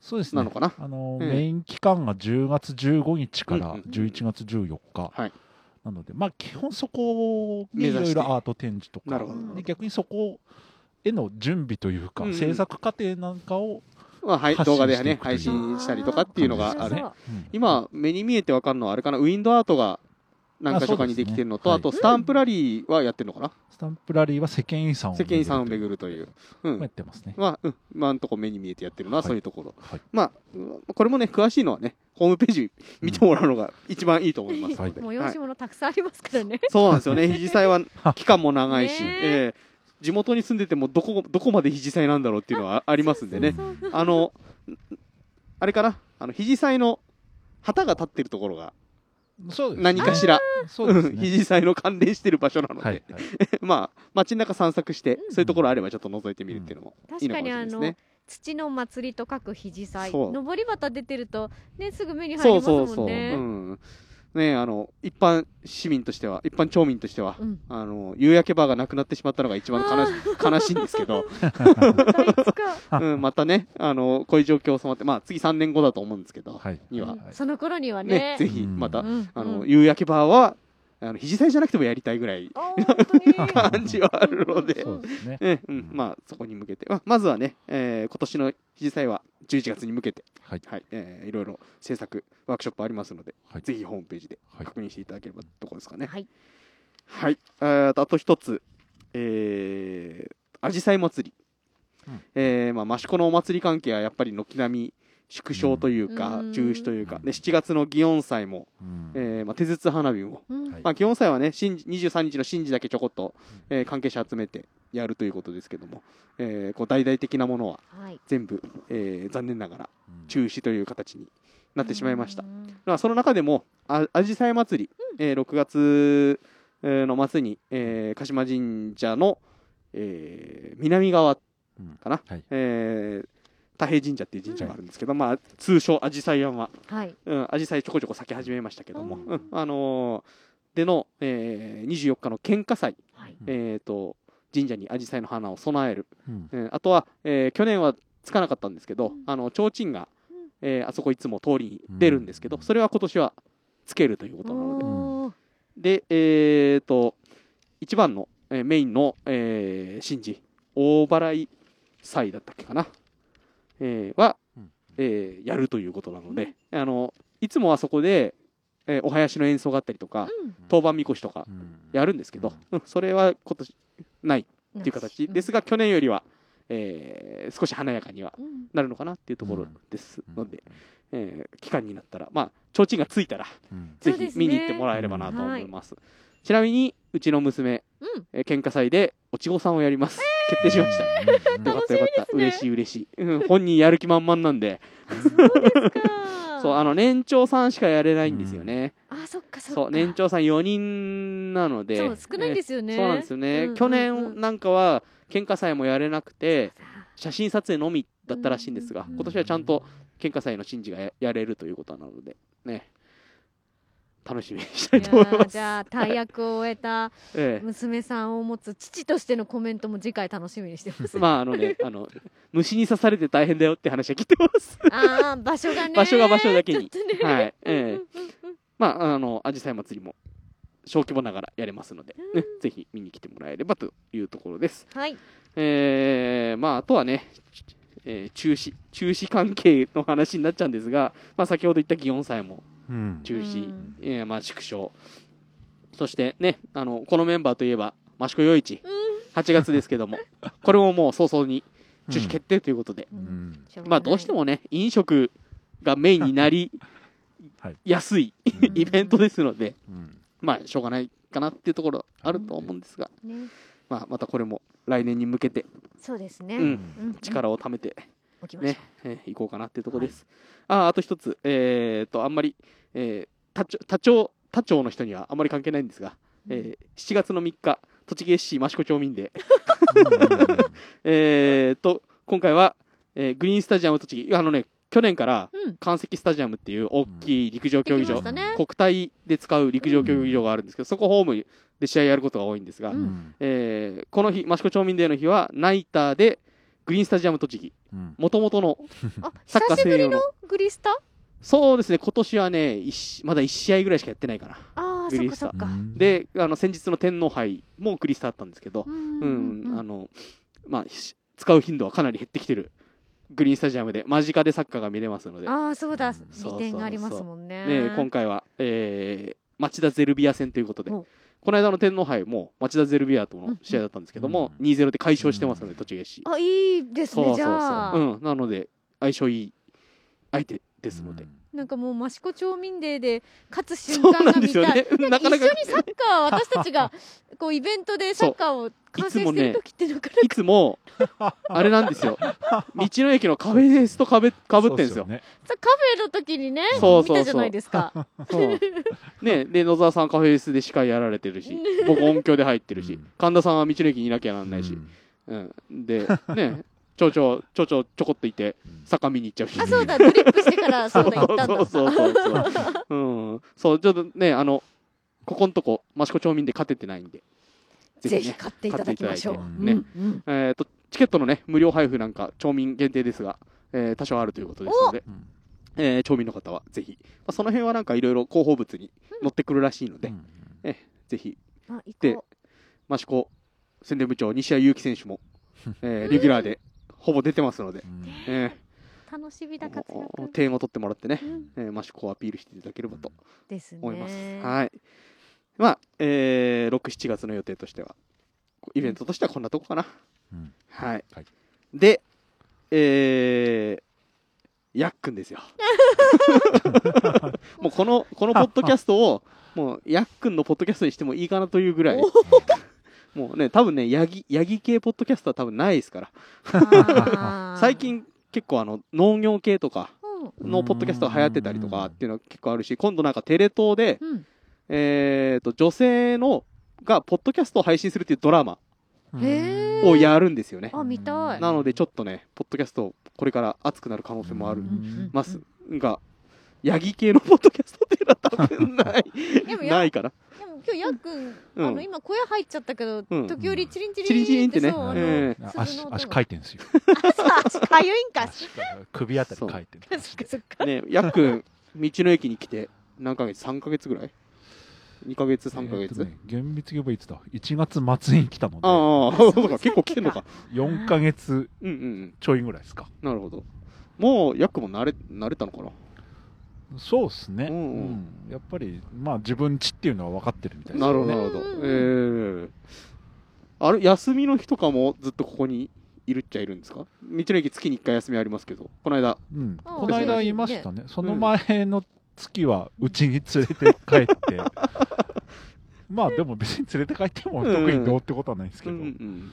そうですね。なのかな？あの、ええメイン期間が10月15日からうんうん。11月14日、はい。なので、まあ、基本そこにいろいろアート展示とかなるほど。で逆にそこへの準備というか、うんうん。制作過程なんかを、まあ、はい、動画でね、配信したりとかっていうのがある。そうそう。うん今、目に見えてわかるのは、あれかな、ウィンドアートが何か所かにできてるのと、あ,、と、スタンプラリーはやってるのかな、スタンプラリーは世間遺産を世間遺産を巡巡るという。うん。や。ってますね。まあ、うん、今んとこ目に見えてやってるのははい。そういうところ。はい。まあ、うん。これもね、詳しいのはね、ホームページ見てもらうのが一番いいと思います。ので。はい。もう用紙物たくさんありますからね。そうなんですよね、肘祭は期間も長いし、ねえ。ー地元に住んでてもどこ、どこまで肘祭なんだろうっていうのはありますんでね。そうそうあの、あれかな、あの、肘祭の旗が立ってるところがそうですね何かしら、そうですね。う ん肘祭の関連してる場所なので、はい。はい まあ街中散策して、うんそういうところあればちょっと覗いてみるっていうのもいいのかもしれ確かにあのないですね。土の祭りと書く肘祭そう上り旗出てるとねすぐ目に入そうりますもんねそうそう。うん。ねあの、一般市民としては、一般町民としては、うん。あの、夕焼けバーがなくなってしまったのが一番悲し悲しいんですけど、うん、またね、あの、こういう状況収まって、まあ次3年後だと思うんですけど、はい。には。うん。その頃にはね。ね、ぜひまた、うん。あの、うん。夕焼けバーは、あの、肘祭じゃなくてもやりたいぐらい 感じはあるので、そうですね。ね、うん、まあそこに向けて、まあ、まずはね、えー今年の肘祭は11月に向けて、はい。はい、えーいろいろ制作、ワークショップありますので、はいぜひホームページではい確認していただければところですかね。はいはい。あと一つ、えー、アジサイ祭り。うんえーまあ、益子のお祭り関係はやっぱり軒並み縮小というか、うん。中止というか、うんで7月の祇園祭も、うん。えーまあ、手筒花火も、まあ、祇園祭はね、神事23日の神事だけちょこっと、えー関係者集めてやるということですけども、えーこう大々的なものははい。全部、えー残念ながらうん。中止という形になってしまいました。う。ん。まあ、その中でも、ああじさい祭り、えー6月えーの末に、えー鹿島神社の、えー南側うん。かな、はい。えー太平神社っていう神社があるんですけど、まあ、通称あじさい。山、あじさいちょこちょこ咲き始めましたけども、うんうんあのーでの、えー24日の献花祭、はい。えー、と神社にあじさいの花を備える、うん。えーあとは、えー去年はつかなかったんですけど、うん。あの提灯が、うん。えーあそこいつも通りに出るんですけど、うん。それは今年はつけるということなので、で、えー、と一番の、えーメインの、えー神事大払い祭だったっけかな、えーは、うん。えーやるということなので、あのいつもはそこで、えーお囃子の演奏があったりとか、うん。当番みこしとかうん。やるんですけど、うん。それは今年ないっていう形です。が、去年よりは、えー少し華やかにはうん。なるのかなっていうところですうん。ので、えー期間になったら、まあ、提灯がついたら、うん。ぜひ見に行ってもらえればなと思います。ちなみに、うちの娘、うん。えー喧嘩祭でおちごさんをやります。決定しました。うんよかったよかった。嬉しい嬉しい。うん本人やる気満々なんで、そう あの、年長さんしかやれないんですよね。あそっかそっかそう、年長さん4人なので。そう少ないんですよねそうなんですよね。うんうん去年なんかは、喧嘩祭もやれなくて、写真撮影のみだったらしいんですが、うん今年はちゃんと喧嘩祭の神事がややれるということなので、ね。楽しみにしたいと思います。じゃあ大役を終えた ええ娘さんを持つ父としてのコメントも次回楽しみにしてます。まああのね、あの虫に刺されて大変だよって話は聞いてます。ああ場所がね場所が場所だけにはい、ええまああのアジサイ祭りも小規模ながらやれますので、ね、ぜひ見に来てもらえればというところです。はいえー、まああとはね、えー中止中止関係の話になっちゃうんですが、まあ先ほど言った祇園祭もうん中止、うん。えーまあ縮小、そしてね、あのこのメンバーといえば益子夜市8月ですけども、これももう早々に中止決定ということで。ううん。まあどうしてもね、飲食がメインになり はい。やすいうん。イベントですので、うん。まあしょうがないかなっていうところあると思うんですが、ね。まあまたこれも来年に向けて。そうですね。うん。うん。力を貯めてね置きましょ、えーいこうかなっていうところです。ああと一つ、えー、とあんまり、えー他町他町の人にはあんまり関係ないんですが、えー7月の3日栃木市益子町民で、えー、と今回は、えーグリーンスタジアム栃木あのね去年からう。うん。関石スタジアムっていう大きい陸上競技場できましたね。国体で使う陸上競技場があるんですけど、そこホームで試合やることが多いんですが、ううんえーこの日益子町民デーの日はナイターでグリーンスタジアム栃木。うん。もともとのあ サッカー久しぶりの専用の。グリスタ？そうですね。今年はね一まだ1試合ぐらいしかやってないかなああグリスタ。そっか。であの先日の天皇杯もグリスターだったんですけどう、んあのまあし使う頻度はかなり減ってきてる。グリーンスタジアムで。間近でサッカーが見れますので、ああそうだ。そうそうそう。利点がありますもんね。ね、今回は、えー町田ゼルビア戦ということで、おこの間の天皇杯も町田ゼルビアとの試合だったんですけども、うん2-0で快勝してますので、栃木市。あいいですねじゃあ。うん、なので、相性いい相手ですので。なんかもう益子町民デーで勝つ瞬間が見なんですよたい。ね。なかなか一緒にサッカー 私たちがこうイベントでサッカーを観戦いつもねしてる時ってなかないつも、あれなんですよ。道の駅のカフェフェスとかぶかぶってんですよ。ね。さカフェの時にねそうそうそう見たじゃないですかね、で、野沢さんカフェフェスで司会やられてるし、僕音響で入ってるしうん、神田さんは道の駅にいなきゃなんないしう、んうん。で、ね、ちょうちょ、ちょうちょちょこっといて、坂見に行っちゃうし。あそうだドリップしてから そうだ行ったんだ。そうそうそうそう。うん。そう、ちょっとね、あの、ここんとこ、益子町民で勝ててないんで。ぜひね買っていただきましょう。買っていただいてうんうん。えっと、チケットのね、無料配布なんか、町民限定ですが、えー多少あるということですので、うん。えー町民の方はぜひ、まあ、その辺はなんかいろいろ広報物に載ってくるらしいので、うんぜひ、あ行でこ益子宣伝部長、西谷祐希選手も、えーレギュラーでほぼ出てますので、うん。えう楽しみだ活ー躍点を取ってもらってね、うん。えー、益子をアピールしていただければと思います。ねはい。まあ、えー、6、7月の予定としては、イベントとしてはこんなとこかな。うん。はい。はい。で、えー、やっくんですよ。もうこの、このポッドキャストを、もう、やっくんのポッドキャストにしてもいいかなというぐらい、もうね、多分ね、ヤギ、ヤギ系ポッドキャストは多分ないですから。最近、結構あの、農業系とかうん。のポッドキャストが流行ってたりとかっていうのは結構あるし、今度なんかテレ東で、うん。えーと、女性の、が、ポッドキャストを配信するっていうドラマをやるんですよね。あ見たい。なので、ちょっとね、ポッドキャスト、これから熱くなる可能性もあるうん。ますが、ヤギ系のポッドキャストっていうのは多分ないないから。今日やっくん、うんあの今小屋入っちゃったけど、うん時折チリンチリンチリンチリンってねえあ足足かいてんですよ。足かゆいんか足首あたりかいてる。そっかそっかね、ヤックン、道の駅に来て、何ヶ月 ?3 ヶ月ぐらい ?2 ヶ月、3ヶ月、えーとね厳密に言えばいつだ ?1 月末に来たので、ああ、そうか、結構来てんのか。4ヶ月うんうんうん。ちょいぐらいですか。なるほど。もう、ヤックンも慣れ、慣れたのかな？そうですね、うんうん。うん。やっぱり、まあ自分ちっていうのは分かってるみたいですなるほど、ね。なるほど。うんええあれ、休みの日とかもずっとここにいるっちゃいるんですか？道の駅月に1回休みありますけど、この間、うん、あこの間言いましたね。その前の月はうちに連れて帰って、まあでも別に連れて帰っても特にどうってことはないんですけど、うんうん、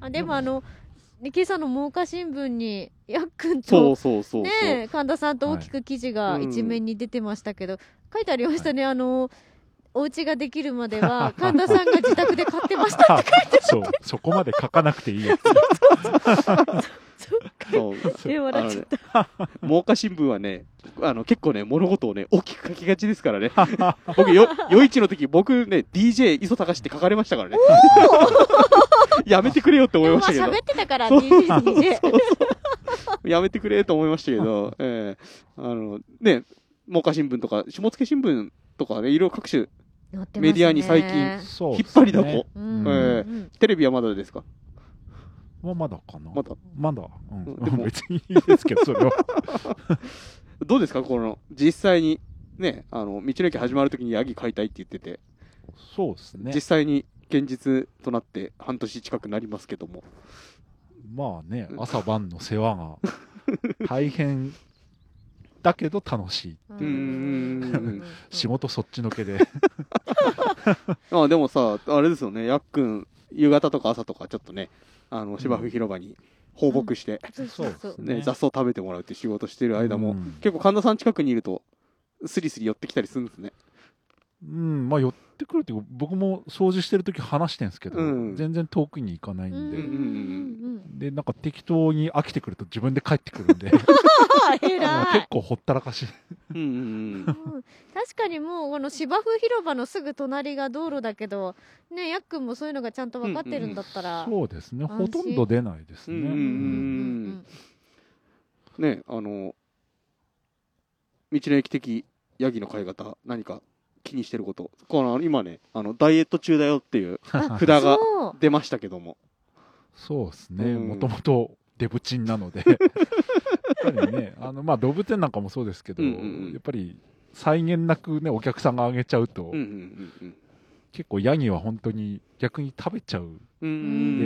あでもあのね今朝の真岡新聞にやっくんとそうそうそうそう。ねえ神田さんと大きく記事がはい。一面に出てましたけど、書いてありましたね、あのお家ができるまでは 神田さんが自宅で買ってましたってそう、そこまで書かなくていいやつ。そうえ笑っちゃっあのね、真岡新聞はね、あの結構ね、物事をね、大きく書きがちですからね。僕、よ、夜市の時、僕ね、DJ 磯高しって書かれましたからね。やめてくれよって思いましたけど。喋ってたからそう。DJ で。そうそうやめてくれと思いましたけど、ええ。あの、ね、真岡新聞とか、下野新聞とかね、いろいろ各種、ね。メディアに最近引っ張りだこ。うん。ええうんテレビはまだですか？まあ、まだかな。まだ？まだ。うん。うん。でも。別にいいですけど、それは。どうですか？この、実際に、ね、あの、道の駅始まる時にヤギ飼いたいって言ってて、そうですね。実。際に現実となって半年近くなりますけども。まあね、朝晩の世話が 大変だけど楽しい。うんうーん仕事そっちのけで。あでもさ、あれですよね、やっくん、夕方とか朝とかちょっとね、あの、芝生広場に放牧して、そうそうそうそうね、ね雑草食べてもらうっていう仕事してる間も、うん結構神田さん近くにいると、スリスリ寄ってきたりするんですね。うん、まあ寄ってくるっていうか僕も掃除してる時話してるんですけど、うん。全然遠くに行かないうんんで、うん。うんで、なんか適当に飽きてくると自分で帰ってくるんで、結構ほったらかし。うんうんうん。うん。確かにもうこの芝生広場のすぐ隣が道路だけどねやっくんもそういうのがちゃんと分かってるんだったら、そうですね。ほとんど出ないですね。うんうんうん。ね、あの、道の駅的ヤギの飼い方、何か気にしてること。この今ね、あの、ダイエット中だよっていうあ 札が出ましたけども。そうですね。うんもともとデブチンなので、やっぱりね、あの、まあ動物園なんかもそうですけど、うんうんうんやっぱり際限なくね、お客さんがあげちゃうと、うんうんうん結構ヤギは本当に逆に食べちゃう。うん。うん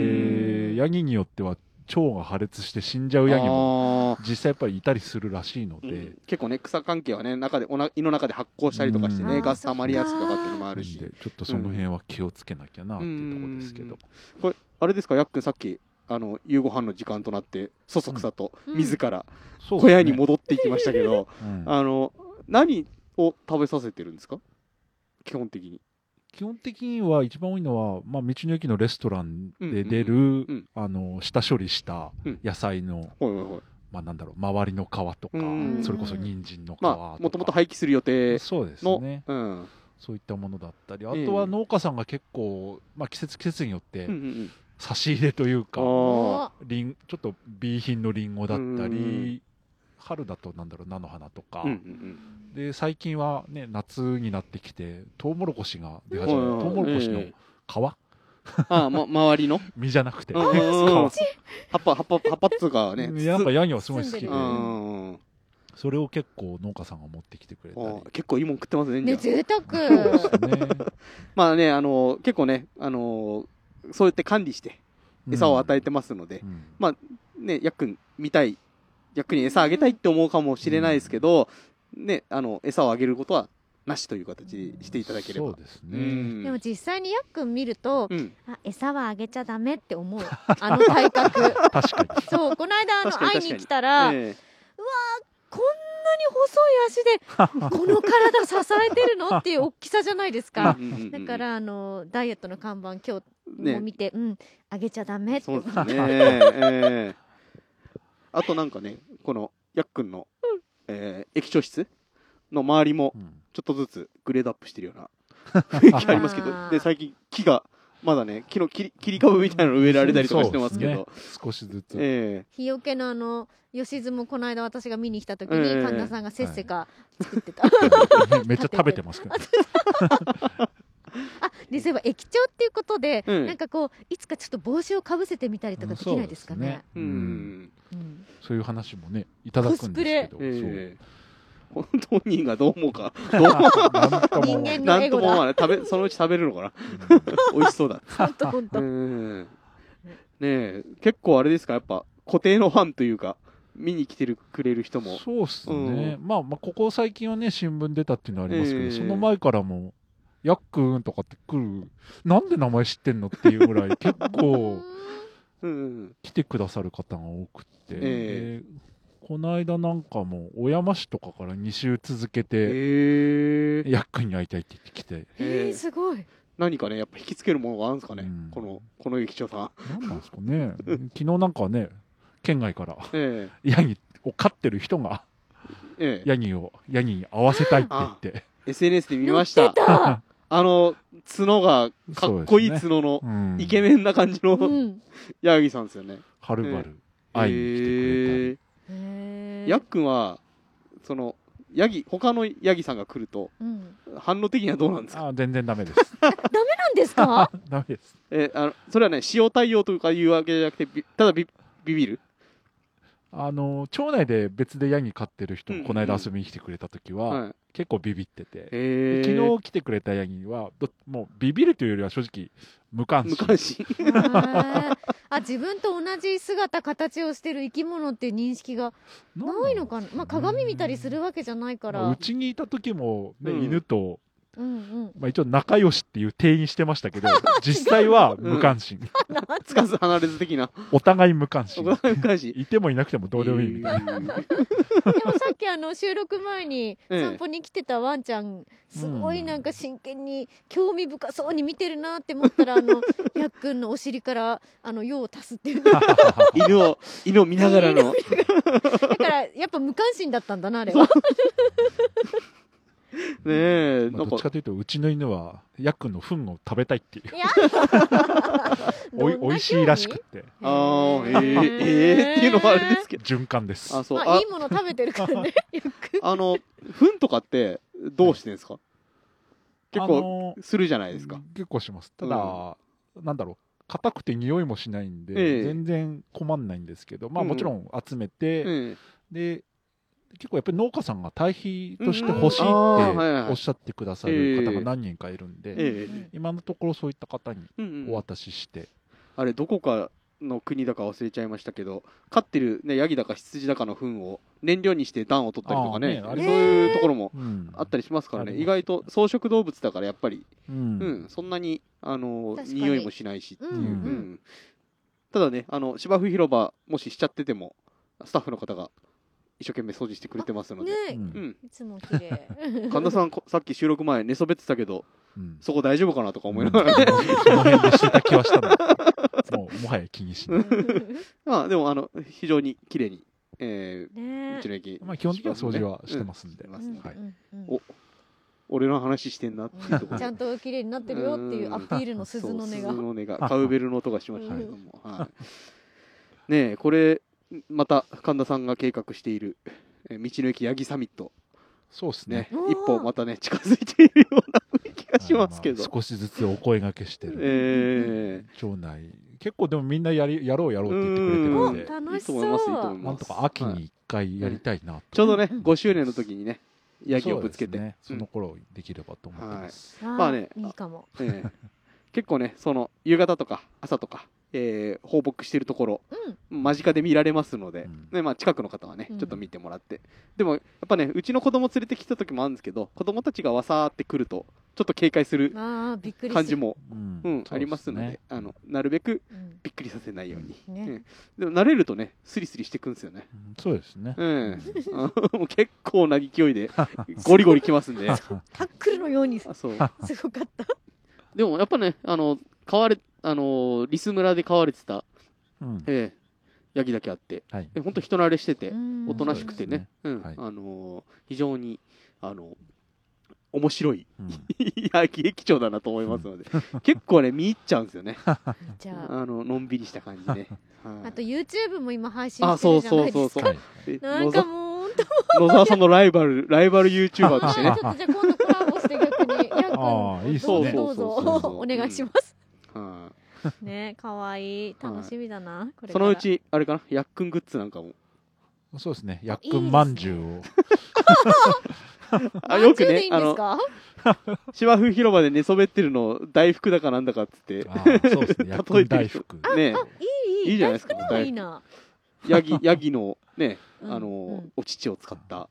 で、ヤギによっては腸が破裂して死んじゃうヤギも実際やっぱりいたりするらしいので、うん。結構ね草関係はね中でおな胃の中で発酵したりとかしてね、うん。ガス溜まりやすくとかっていうのもあるし。なん。でちょっとその辺は気をつけなきゃなっていうところですけど、これあれですか？やっくんさっきあの夕ご飯の時間となってそそくさとうん。自ら小屋に戻っていきましたけど、うん。あの何を食べさせてるんですか？基本的に基本的には一番多いのは、まあ、道の駅のレストランで出る、んあの下処理したうん。野菜の、まあ、なんだろう周りの皮とか、うん。それこそ人参の皮とか、まあもともと廃棄する予定そうですの、ね。うん。そういったものだったりあえ。えとは農家さんが結構、まあ、季節季節によってうんうん差し入れというか、あー。おりんちょっと B 品のりんごだったうんうんり、春だとなんだろう菜の花とか、うんうんで最近はね夏になってきてトウモロコシが出始めうんトウモロコシのええ。皮、あ あ、ま、周りの？実じゃなくて、葉っぱ葉っぱ葉っぱっつうかね。やっぱヤギはすごい好きで。それを結構農家さんが持ってきてくれた結構いいもん食ってますねねあ。贅沢。そうですね。まあねあの結構ねあのそうやって管理して餌を与えてますので、うん。ねやっくん見たいやっくんに餌あげたいって思うかもしれないですけど、ねあの餌をあげることはなしという形にしていただければ。そうですうね、ん。でも実際にやっくん見ると、うん。あ餌はあげちゃダメって思う。あの体格。確かに。そうこの間あの会いに来たら、えこんなに細い足でこの体支えてるのっていう大きさじゃないですえかだからあのダイエットの看板今日ね。も見て、うんあげちゃダメって。そうですね。ええあとなんかね、このやっくんの、えー液晶室の周りもうん。ちょっとずつグレードアップしてるような 雰囲気ありますけどで、最近木が、まだね、木の切り切り株みたいなの植えられたりとかしてますけど、ね少しずつ、え日よけのあの吉津もこの間私が見に来た時に、ええ。神田さんがせっせか作ってた、め めっちゃ食べてますけど、あでそういえば液晶っていうことで、うん。なんかこういつかちょっと帽子をかぶせてみたりとかできないですかね,、えうん。うんそういう話もねいただくんですけど、ええ本当人がどう思うか、どうそうなんとも人間のなんエゴだ。とも思わない。食べ、そのうち食べるのかな？美味しそうだ。本当本当、うん。ねえ、結構あれですか、やっぱ固定のファンというか、見に来てるくれる人も。そうっすね、まあまあここ最近はね新聞出たっていうのはありますけど、ええ。その前からも「やっくん」とかって来る。なんで名前知ってんのっていうぐらい結構うん。来てくださる方が多くって、えでこの間なんかも小山市とかから2週続けて、ええ。やっくんに会いたいって言ってきて。えー、すごい。何かね、やっぱ引きつけるものがあるんですかね、うん。この、この劇場さん。何なんですかね。昨日なんかね県外からえヤギを飼ってる人がええ。えヤギをヤギに合わせたいって言って、SNS で見まし乗ってた。た、あの、角が、かっこいい角の、うん。イケメンな感じの、うん。ヤギさんですよね。はるばる。会いに来てくれたり、やっくんは、その、ヤギ、他のヤギさんが来ると、うん、反応的にはどうなんですか？あ全然ダメです。なんですか？ダメです。えあのそれはね、使用対応とかいうわけじゃなくて、びただビビビるあの町内で別でヤギ飼ってる人うんうんがこの間遊びに来てくれた時は、はい。結構ビビってて、えで昨日来てくれたヤギはどもうビビるというよりは正直無関心。無関心。あ自分と同じ姿形をしてる生き物っていう認識がないのかな、まあ、鏡見たりするわけじゃないから、まあうちにいた時も、ねうん。犬と、うんうん。まあ、一応仲良しっていう定義してましたけど 実際は無関心、つかず離れず的な。お互い無関心。無関心。いてもいなくてもどうでもいいみたいな、な。でもさっきあの収録前にええ。散歩に来てたワンちゃんすごいなんか真剣に興味深そうに見てるなって思ったらあの やっくんのお尻からあの用を足すっていう。だ犬を、犬を見ながら。の。からやっぱ無関心だったんだなあれは ねえ、まあ、どっち、かというとうちの犬はヤックンの糞を食べたいっていう。いや。おい美味しいらしくって。ああ、ええええっていうのもあれですけど。循環です。あ、そう。まああいいもの食べてるからね あの、糞とかって、どうしてんですか？結あ構、のするじゃないですか。結構します。ただ、なんだろう硬くて匂いもしないんで、ええ。全然困んないんですけどまあうん。もちろん集めて、えで結構やっぱり農家さんが堆肥として欲しいっておっしゃってくださる方が何人かいるんで、ええ今のところそういった方にうんうんお渡しして、あれ、どこかの国だか忘れちゃいましたけど飼ってる、ね、ヤギだか羊だかの糞を燃料にして暖を取ったりとかね。ねあれいうところもうん。あったりしますからね、あります。意外と草食動物だからやっぱり、ううん。ん、そんなにあの匂いもしないし、うんううんん。ただねあの芝生広場もししちゃっててもスタッフの方が一生懸命掃除してくれてますので、ねうん。うん、いつも綺麗。神田さんこさっき収録前寝そべってたけどうん。そこ大丈夫かなとか思いながら。気はしたの。もうもはや気にしない、まあでもあの非常に綺麗に、えーね道の駅、まあ、基本的には掃除はしてますんで、お俺の話してんなっていうところ。ちゃんと綺麗になってるよっていうアピールの鈴の音が。鈴の音が。カウベルの音がしましたけども、はい、ねえこれまた神田さんが計画しているえー道の駅ヤギサミット。そうですね。一歩またね近づいているような雰囲気がしますけど、まあ少しずつお声掛けしてる、え町内。結構でもみんなやりやろうやろうって言ってくれてるうんんでお楽しいいと思いますいいと思そいうます。なんとか秋に一回やりたいなと、ちょうどねうん5周年の時にねヤギをぶつけて。そね、その頃できればと思ってます、あーまあねいいかも。うんええ結構ねその夕方とか朝とか、えー放牧してるところうん。間近で見られますので、うん。ねまあ、近くの方はねうん。ちょっと見てもらって、でもやっぱねうちの子供連れてきた時もあるんですけど子供たちがわさーって来るとちょっと警戒する感じも、うん。ありますのでねあのなるべくうん。びっくりさせないように、ね。でも慣れるとねスリスリしてくんですよね。うん。そうですね、うん、もう結構な勢いで ゴリゴリきますんで。タックルのようにすあそう。ごかった。でもやっぱねあの飼われあのリス村で飼われてた、うん。ええヤギだけあって。はい。え本当人慣れしてて、うん。おとなしくてね、うん。はい。あのー非常にあの面白いうん。ヤギ駅長だなと思いますので、結構ね見入っちゃうんですよね。じゃあ。あののんびりした感じね、はい。あと YouTube も今配信あしてそうるじゃそうないですか。そうそうはい。で野沢なんかもう本当。野沢さんのライバルライバル YouTuber としてね。ちょっとじゃあ今度コラボして逆にやっくんあーいいっすね。どうぞどうそうそうそうそうぞお願いしますはいね可愛い。楽しみだなこれそのうちあれかな？やっくんグッズなんかも。そうですね。やっくんまんじゅうを。あよく何十でいいんですねあのか芝生広場で寝そべってるの大福だかなんだかっつって。そうですね。やっくん大福。ね。いいいい。いいじゃないですか大福の方がいいな。ヤギヤギのね うんあの、うんお乳を使った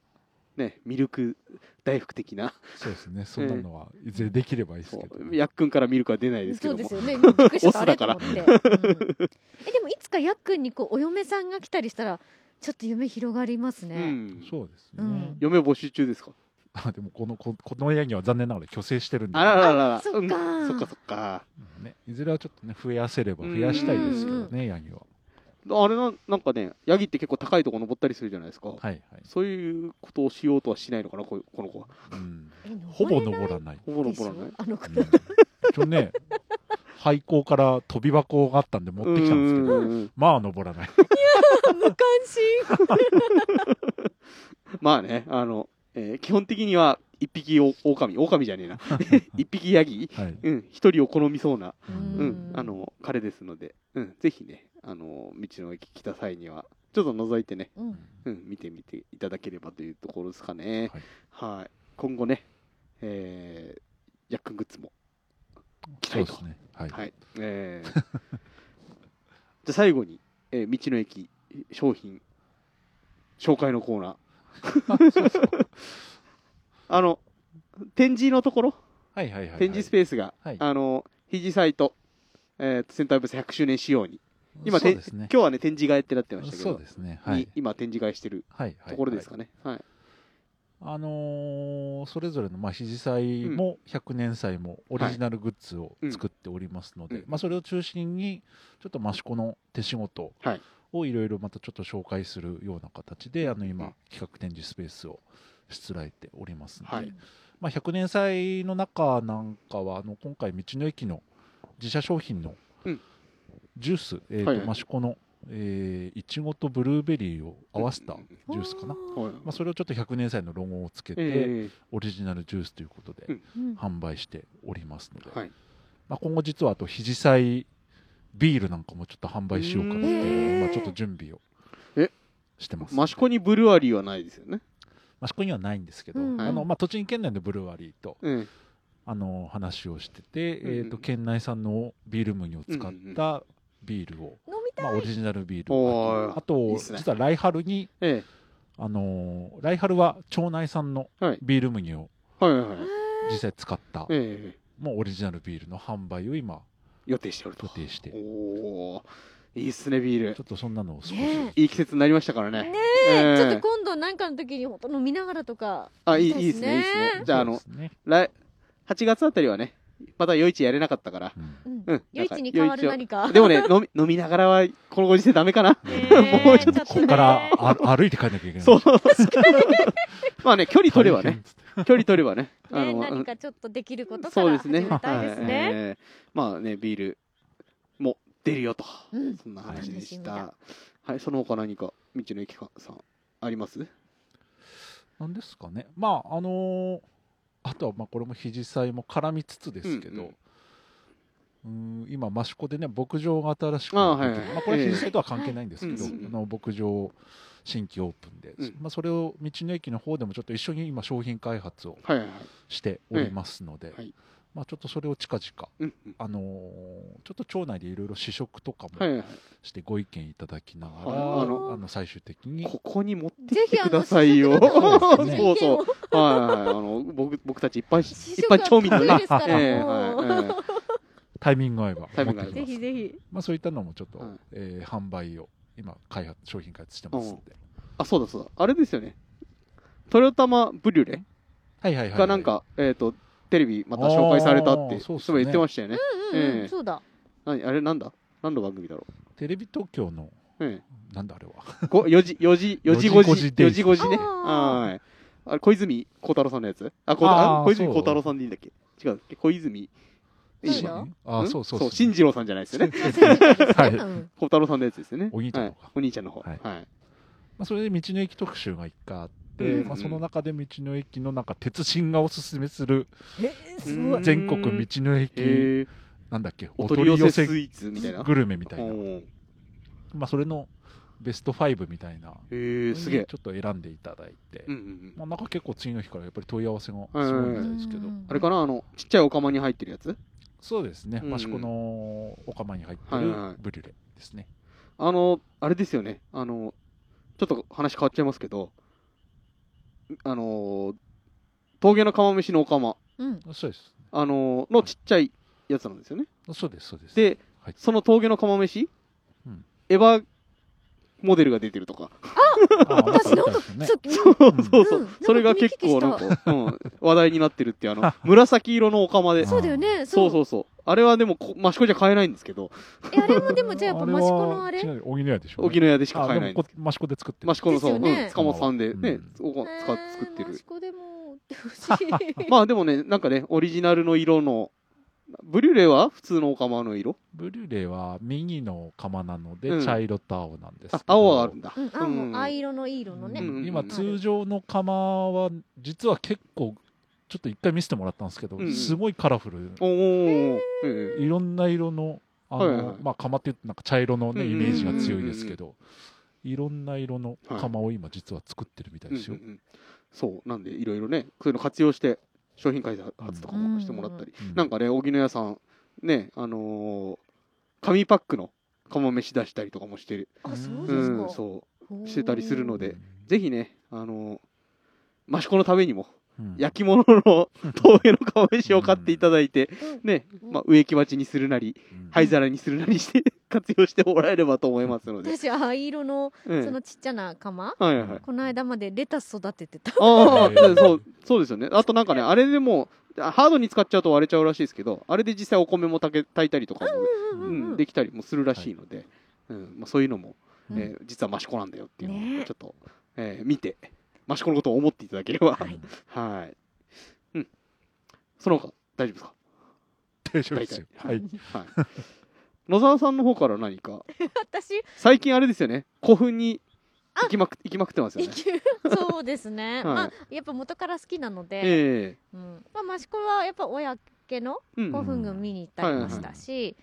ねミルク大福的な。そうですね。そんなのはいずれできればいいですそけど、う。やっくんからミルクは出ないですけど。もそうですよね。びっくりしたあれオスだからうん。えでもいつかやっくんにこうお嫁さんが来たりしたらちょっと夢広がりますうね、ん、そうですね、うん。嫁募集中ですか？あでもこのここのヤギは残念ながら虚勢してるんで。あららららそっかうんそっかそっかうんね、いずれはちょっとね増やせれば増やしたいですけどね、ヤギはあれななんかねヤギって結構高いとこ登ったりするじゃないですか、はいはい、そういうことをしようとはしないのかなここの子は。うん、えほぼ登らない、ほぼ登らない。あの子うん、一応ね廃校から飛び箱があったんで持ってきたんですけどまあ登らない。無関心。まあねあの、えー基本的には一匹お狼狼じゃねえな。一匹ヤギ。はい。うん一人を好みそうなううんん、あの彼ですので、うん、ぜひね、あの道の駅来た際には、ちょっと覗いてね、うん。うん、見てみていただければというところですかね。はい。はい、今後ね、えー、ヤックングッズも。期そう待と。ですね。はい、はい、えー、じゃあ最後に、えー道の駅商品紹介のコーナー。あの展示のところ、はいはいはいはい。展示スペースが、はい。あの肘サイト、えー、センターブース100周年仕様に今ね。今日はね展示会ってなってましたけど。そうですね。はい。に今展示会してるはいはい。ところですかね。はい、あのーそれぞれの、まあ、肘祭も100年祭もオリジナルグッズを作っておりますので、うんまあ、それを中心にちょっと益子の手仕事はい。をいろいろまたちょっと紹介するような形であの今、うん企画展示スペースをしつらえておりますので、はい。まあ、100年祭の中なんかはあの今回道の駅の自社商品のうんジュース、えーとはい。はい益子のえーいちごとブルーベリーを合わせたジュースかな、はい。まあ、それをちょっと100年祭のロゴをつけて、えオリジナルジュースということでうん。うん販売しておりますので、ーはい。まあ、今後実はあと肘祭ビールなんかもちょっと販売しようかなっていうのを、へーまあ、ちょっと準備をえ？してます。益子にブルワリーはないですよね？益子にはないんですけど、うん。あのまあ、栃木県内のブルワリーとうんあの話をしてて、うんうんえー、と県内産のビール麦を使ったビールを。飲みまあ、オリジナルビール。あとね。実は来春に、えあのー来春は町内産のはい。ビール麦をえはいはいはい。実際使った、ええ。もうオリジナルビールの販売を今予定しておると。予定して。おおいいっすねビール。ちょっとそんなのを少し、ねいい季節になりましたからね。ねえ。え、え。ちょっと今度なんかの時に本当飲みながらとか。あいいいいですねいいですね。じゃああのね。来8月あたりはねまた夜市やれなかったから。うん。うん。うん。夜市に変わる何か。でもね飲み 飲みながらはこのご時世ダメかな。もうちょっと。ここからあ 歩いて帰んなきゃいけない。そうまあね距離取ればね。距離取ればね。ね、うん。何かちょっとできることから始そうですね。めたいですね。はい。えーまあねビールも出るよと。うん。そんな話でした。はい。その他何か道の駅さんあります？なんですかね。まああのーあとはまあこれも肘祭も絡みつつですけど、うん今益子でね牧場が新しくあはいはい。まあ、これ肘祭とは関係ないんですけど、はいうんうん。あの牧場新規オープンで、うんまあ、それを道の駅の方でもちょっと一緒に今商品開発をはいはいはい。しておりますので、はいまあ、ちょっとそれを近々、うんうんあのーちょっと町内でいろいろ試食とかもはいはいしてご意見いただきながら、はいああのの最終的にここに持ってきてくださいよ。そうそう。ぜはいはいはい。あの、僕、僕たち一般、試一般町民のね得意で。すか？らええもうはいえタイミング合えばタイミング合えばぜ持ってきますひぜひ。まあ、そういったのもちょっと、はいえー販売を今開発商品開発してますんで、えあ、そうだそうだ。あれですよね。トヨタマブリュレはいはいはい、がなんか、えっと、テレビまた紹介されたって、そうね言ってましたよね。うんうん、ええそうだ。何あれなんだ？何の番組だろテレビ東京のう。えなんだあれはえ。ご4時、4時、4時5時、四時五時4時5時ね。はい。あれ、小泉孝太郎さんのやつ？あ、小泉孝太郎さんでいいんだっけ？違うっけ？小泉。あん？そうそうそう進次郎さんじゃないですよね。はいうん孝太郎さんのやつですよね。お兄ちゃんの方はいお兄ちゃんの方。はい。まあ、それで道の駅特集が一回あって、うんまあ、その中で道の駅のなんか鉄心がおすすめする。全国道の駅。なんだっけお取り寄せスイーツみたいな。グルメみたいな、おまあ、それのベスト5みたいなすげえち。ょっと選んでいただいて、うんうんうんまあ、なんか結構次の日からやっぱり問い合わせがすごいみたいですけど、うんあれかなあの、ちっちゃいお釜に入ってるやつ？そうですね、うんうん益子のお釜に入ってるはいはいブリュレですね。あの、あれですよね。あの、ちょっと話変わっちゃいますけど、あの、峠の釜飯のお釜、うん。そうです。あの、のちっちゃいやつなんですよね。そうです、そうです。で、はいその峠の釜飯、うんエヴァモデルが出てるとか。あ私なんかかねそうそうそう。うんそれが結構なんか、うん、話題になってるっていう、あの、紫色のお釜で。そうだよね。そうそうそう。あれはでもこ、益子じゃ買えないんですけど、え、あれもでもじゃあやっぱ益子のあれ？違う荻野屋でしょ、ね。荻野屋でしか買えない益子で作ってる。益子のそう、ね。うん、塚本さんでねうん、お使っ作ってる。益。子でも売ってほしい。まあでもね、なんかね、オリジナルの色の、ブリュレは普通のお釜の色？ブリュレは右の釜なので、うん。茶色と青なんですけあど、青があるんだ。うん、あ、もう藍色のいい色のね。うん。うん。今通常の釜は実は結構ちょっと一回見せてもらったんですけど、うんうんすごいカラフル。ええいろんな色のあの、はいはいはいまあ釜って言うとなんか茶色のね、うんイメージが強いですけど、いろんな色の釜を今実は作ってるみたいですよ、うんうんうんそう、なんでいろいろね、そういうの活用して、商品開発とかもしてもらったり。うんなんかね、荻野屋さん、ね、あのー紙パックの釜飯出したりとかもしてる。あ、そううですか。ん、そう。うしてたりするのでうんぜひね、あのー、益子のためにも、うん焼き物の峠の釜飯を買っていただいて、うんね、うんまあ、植木鉢にするなり、うん灰皿にするなりして 活用してもらえればと思いますので。私、藍色の、うんそのちっちゃな釜、はいはい。この間までレタス育ててた。ああ、そう、そうですよね。あとなんかね、あれでも、ハードに使っちゃうと割れちゃうらしいですけど、あれで実際お米も炊け炊いたりとかも、うんうん、できたりもするらしいので、うんまあ、そういうのも、うんえー実は益子なんだよっていうのをねちょっと、えー見て、益子のことを思っていただければ、はいはい。うん。その他、大丈夫ですか大丈夫ですよはいはい。野沢さんの方から何か、私、最近あれですよね、古墳に行きまく行きまくってますよね。そうですね。はいまあ、やっぱ元から好きなので、えうん。まあ、益子はやっぱ親家の古墳群見に行ったりましたし、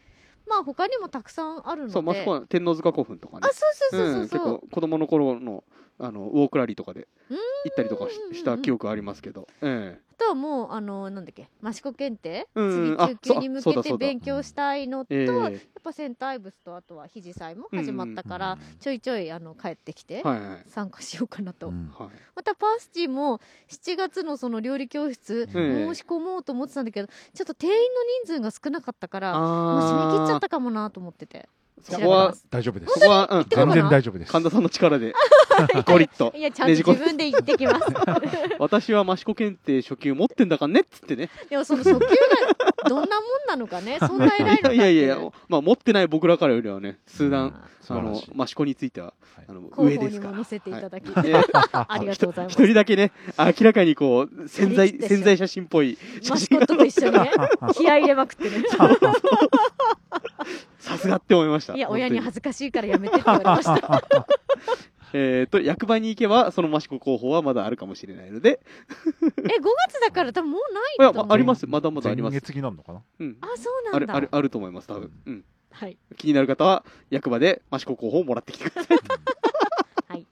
まあ、他にもたくさんあるので。そう、益子は天王塚古墳とかねあ、。そうそうそううん、結そうそう。構子供の頃のあのウォークラリーとかでうん行ったりとかしした記憶ありますけど、えとはもうあのなんだっけ益子検定、うん次中級に向けて勉強したいのと、えやっえぱセンターアイブスとあとは肘祭も始まったから、うんちょいちょいあの帰ってきてはいはい。参加しようかなと、うん。はいまたパースチーも7月のその料理教室ええ申し込もうと思ってたんだけどちょっと定員の人数が少なかったからもうあ締め切っちゃっったかもなと思っててそこは大丈夫です。そこは、うん、全然大丈夫です。神田さんの力で。ゴリッと。いやちゃんと自分で言ってきます。私は益子検定初級持ってんだかんねっつってね。でもその初級がどんなもんなのかね。そんな偉いのかいやいやいやまあ持ってない僕らからよりはね数段あの益子についてははい。あの上ですから。も載せていただき、ありがとうございます。一人だけね明らかにこう潜在潜在写真っぽい写真が。コットと一緒にね気合い入れまくってね。さすがって思いましたいや親に本恥ずかしいからやめてって言われました。えっと役場に行けばその益子候補はまだあるかもしれないので。え5月だから多分もうないいやと思う。まありますまだまだあります。前月になるのかな？うん。あそうなんだ。あるあるあると思います多分。うん。はい。気になる方は役場で益子候補をもらってきてください。はい。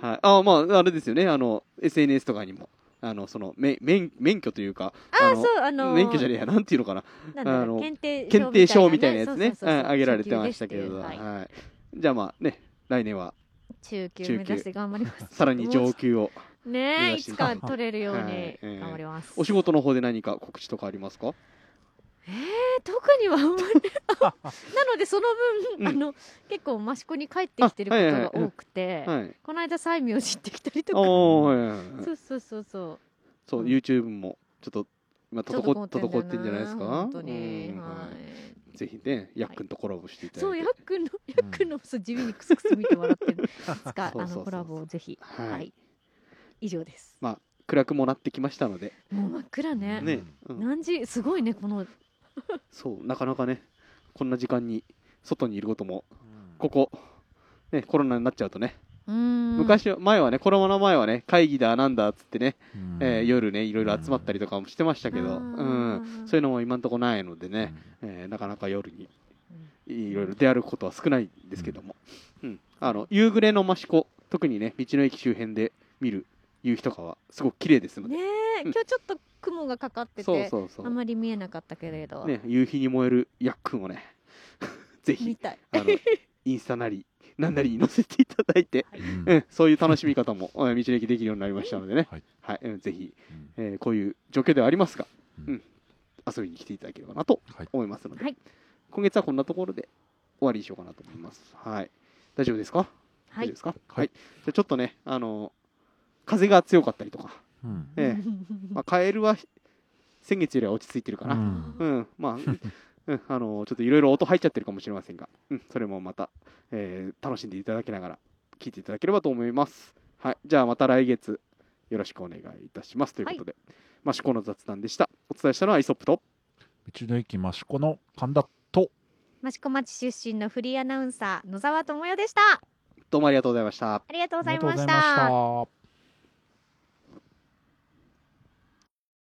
はい、あまああれですよね。あの SNS とかにもあのその免免免許というかあのそうあのー。免許じゃねえやなんていうのかな。あの検定検定証みたいなやつね。あげられてましたけれど、はい。はい、じゃあまあね来年は。中級目指して頑張ります。さらに上級を。目ねえいつか取れるようにはい。ええ頑張ります、お仕事の方で何か告知とかありますか？えー特にはあんまり。なのでその分、うん。あの結構益子に帰ってきてることが多くて、はい。この間西明寺行ってきたりとかそうそうそうそう。そううん YouTube もちょっと今滞っ滞ってんじゃないですか？本当に、うんはい。ぜひねヤックンとコラボしていただいて、そうヤックンのヤックンのそう地味にクスクス見てもらってる。いつかそうそうそうそう。あのコラボをぜひ。はい。はい。以上です。まあ暗くもなってきましたので。もう真っ暗ね。ね、うん何時すごいねこのそうなかなかねこんな時間に外にいることもここ、ね、コロナになっちゃうとね、昔は前はねコロナ前はね会議だなんだっつってね、うん。えー夜ねいろいろ集まったりとかもしてましたけど、ううん。ん、そういうのも今んとこないのでね、えーなかなか夜にいろいろ出歩くことは少ないんですけども、うん。あの夕暮れの益子特にね道の駅周辺で見る夕日とかはすごく綺麗ですので、ね今日ちょっと雲がかかっててそうそうそう。あまり見えなかったけれど、ね、夕日に燃えるヤックンをね。ぜひ見たい。あのインスタなりなんなりに載せていただいて、うん。うん、そういう楽しみ方もえー道の駅できるようになりましたのでね、はい。はいうんぜひ、うん。えーこういう状況ではありますが、うん。うん遊びに来ていただければなとはい。思いますので、はい。今月はこんなところで終わりにしようかなと思います。はい、大丈夫ですか、はい。大丈夫ですか？ははいい、じゃあちょっとね、あの風が強かったりとか、うん。ええ。まあ、カエルは先月よりは落ち着いてるかな。うん。うん、まあ、うん、あのちょっといろいろ音入っちゃってるかもしれませんが、うん、それもまた、えー楽しんでいただきながら聞いていただければと思います。はい、じゃあまた来月よろしくお願いいたしますということで、まあ、思考の雑談でした。お伝えしたのはイソップと、道の駅益子の神田と。益子町出身のフリーアナウンサー野沢智代でした。どうもありがとうございました。ありがとうございました。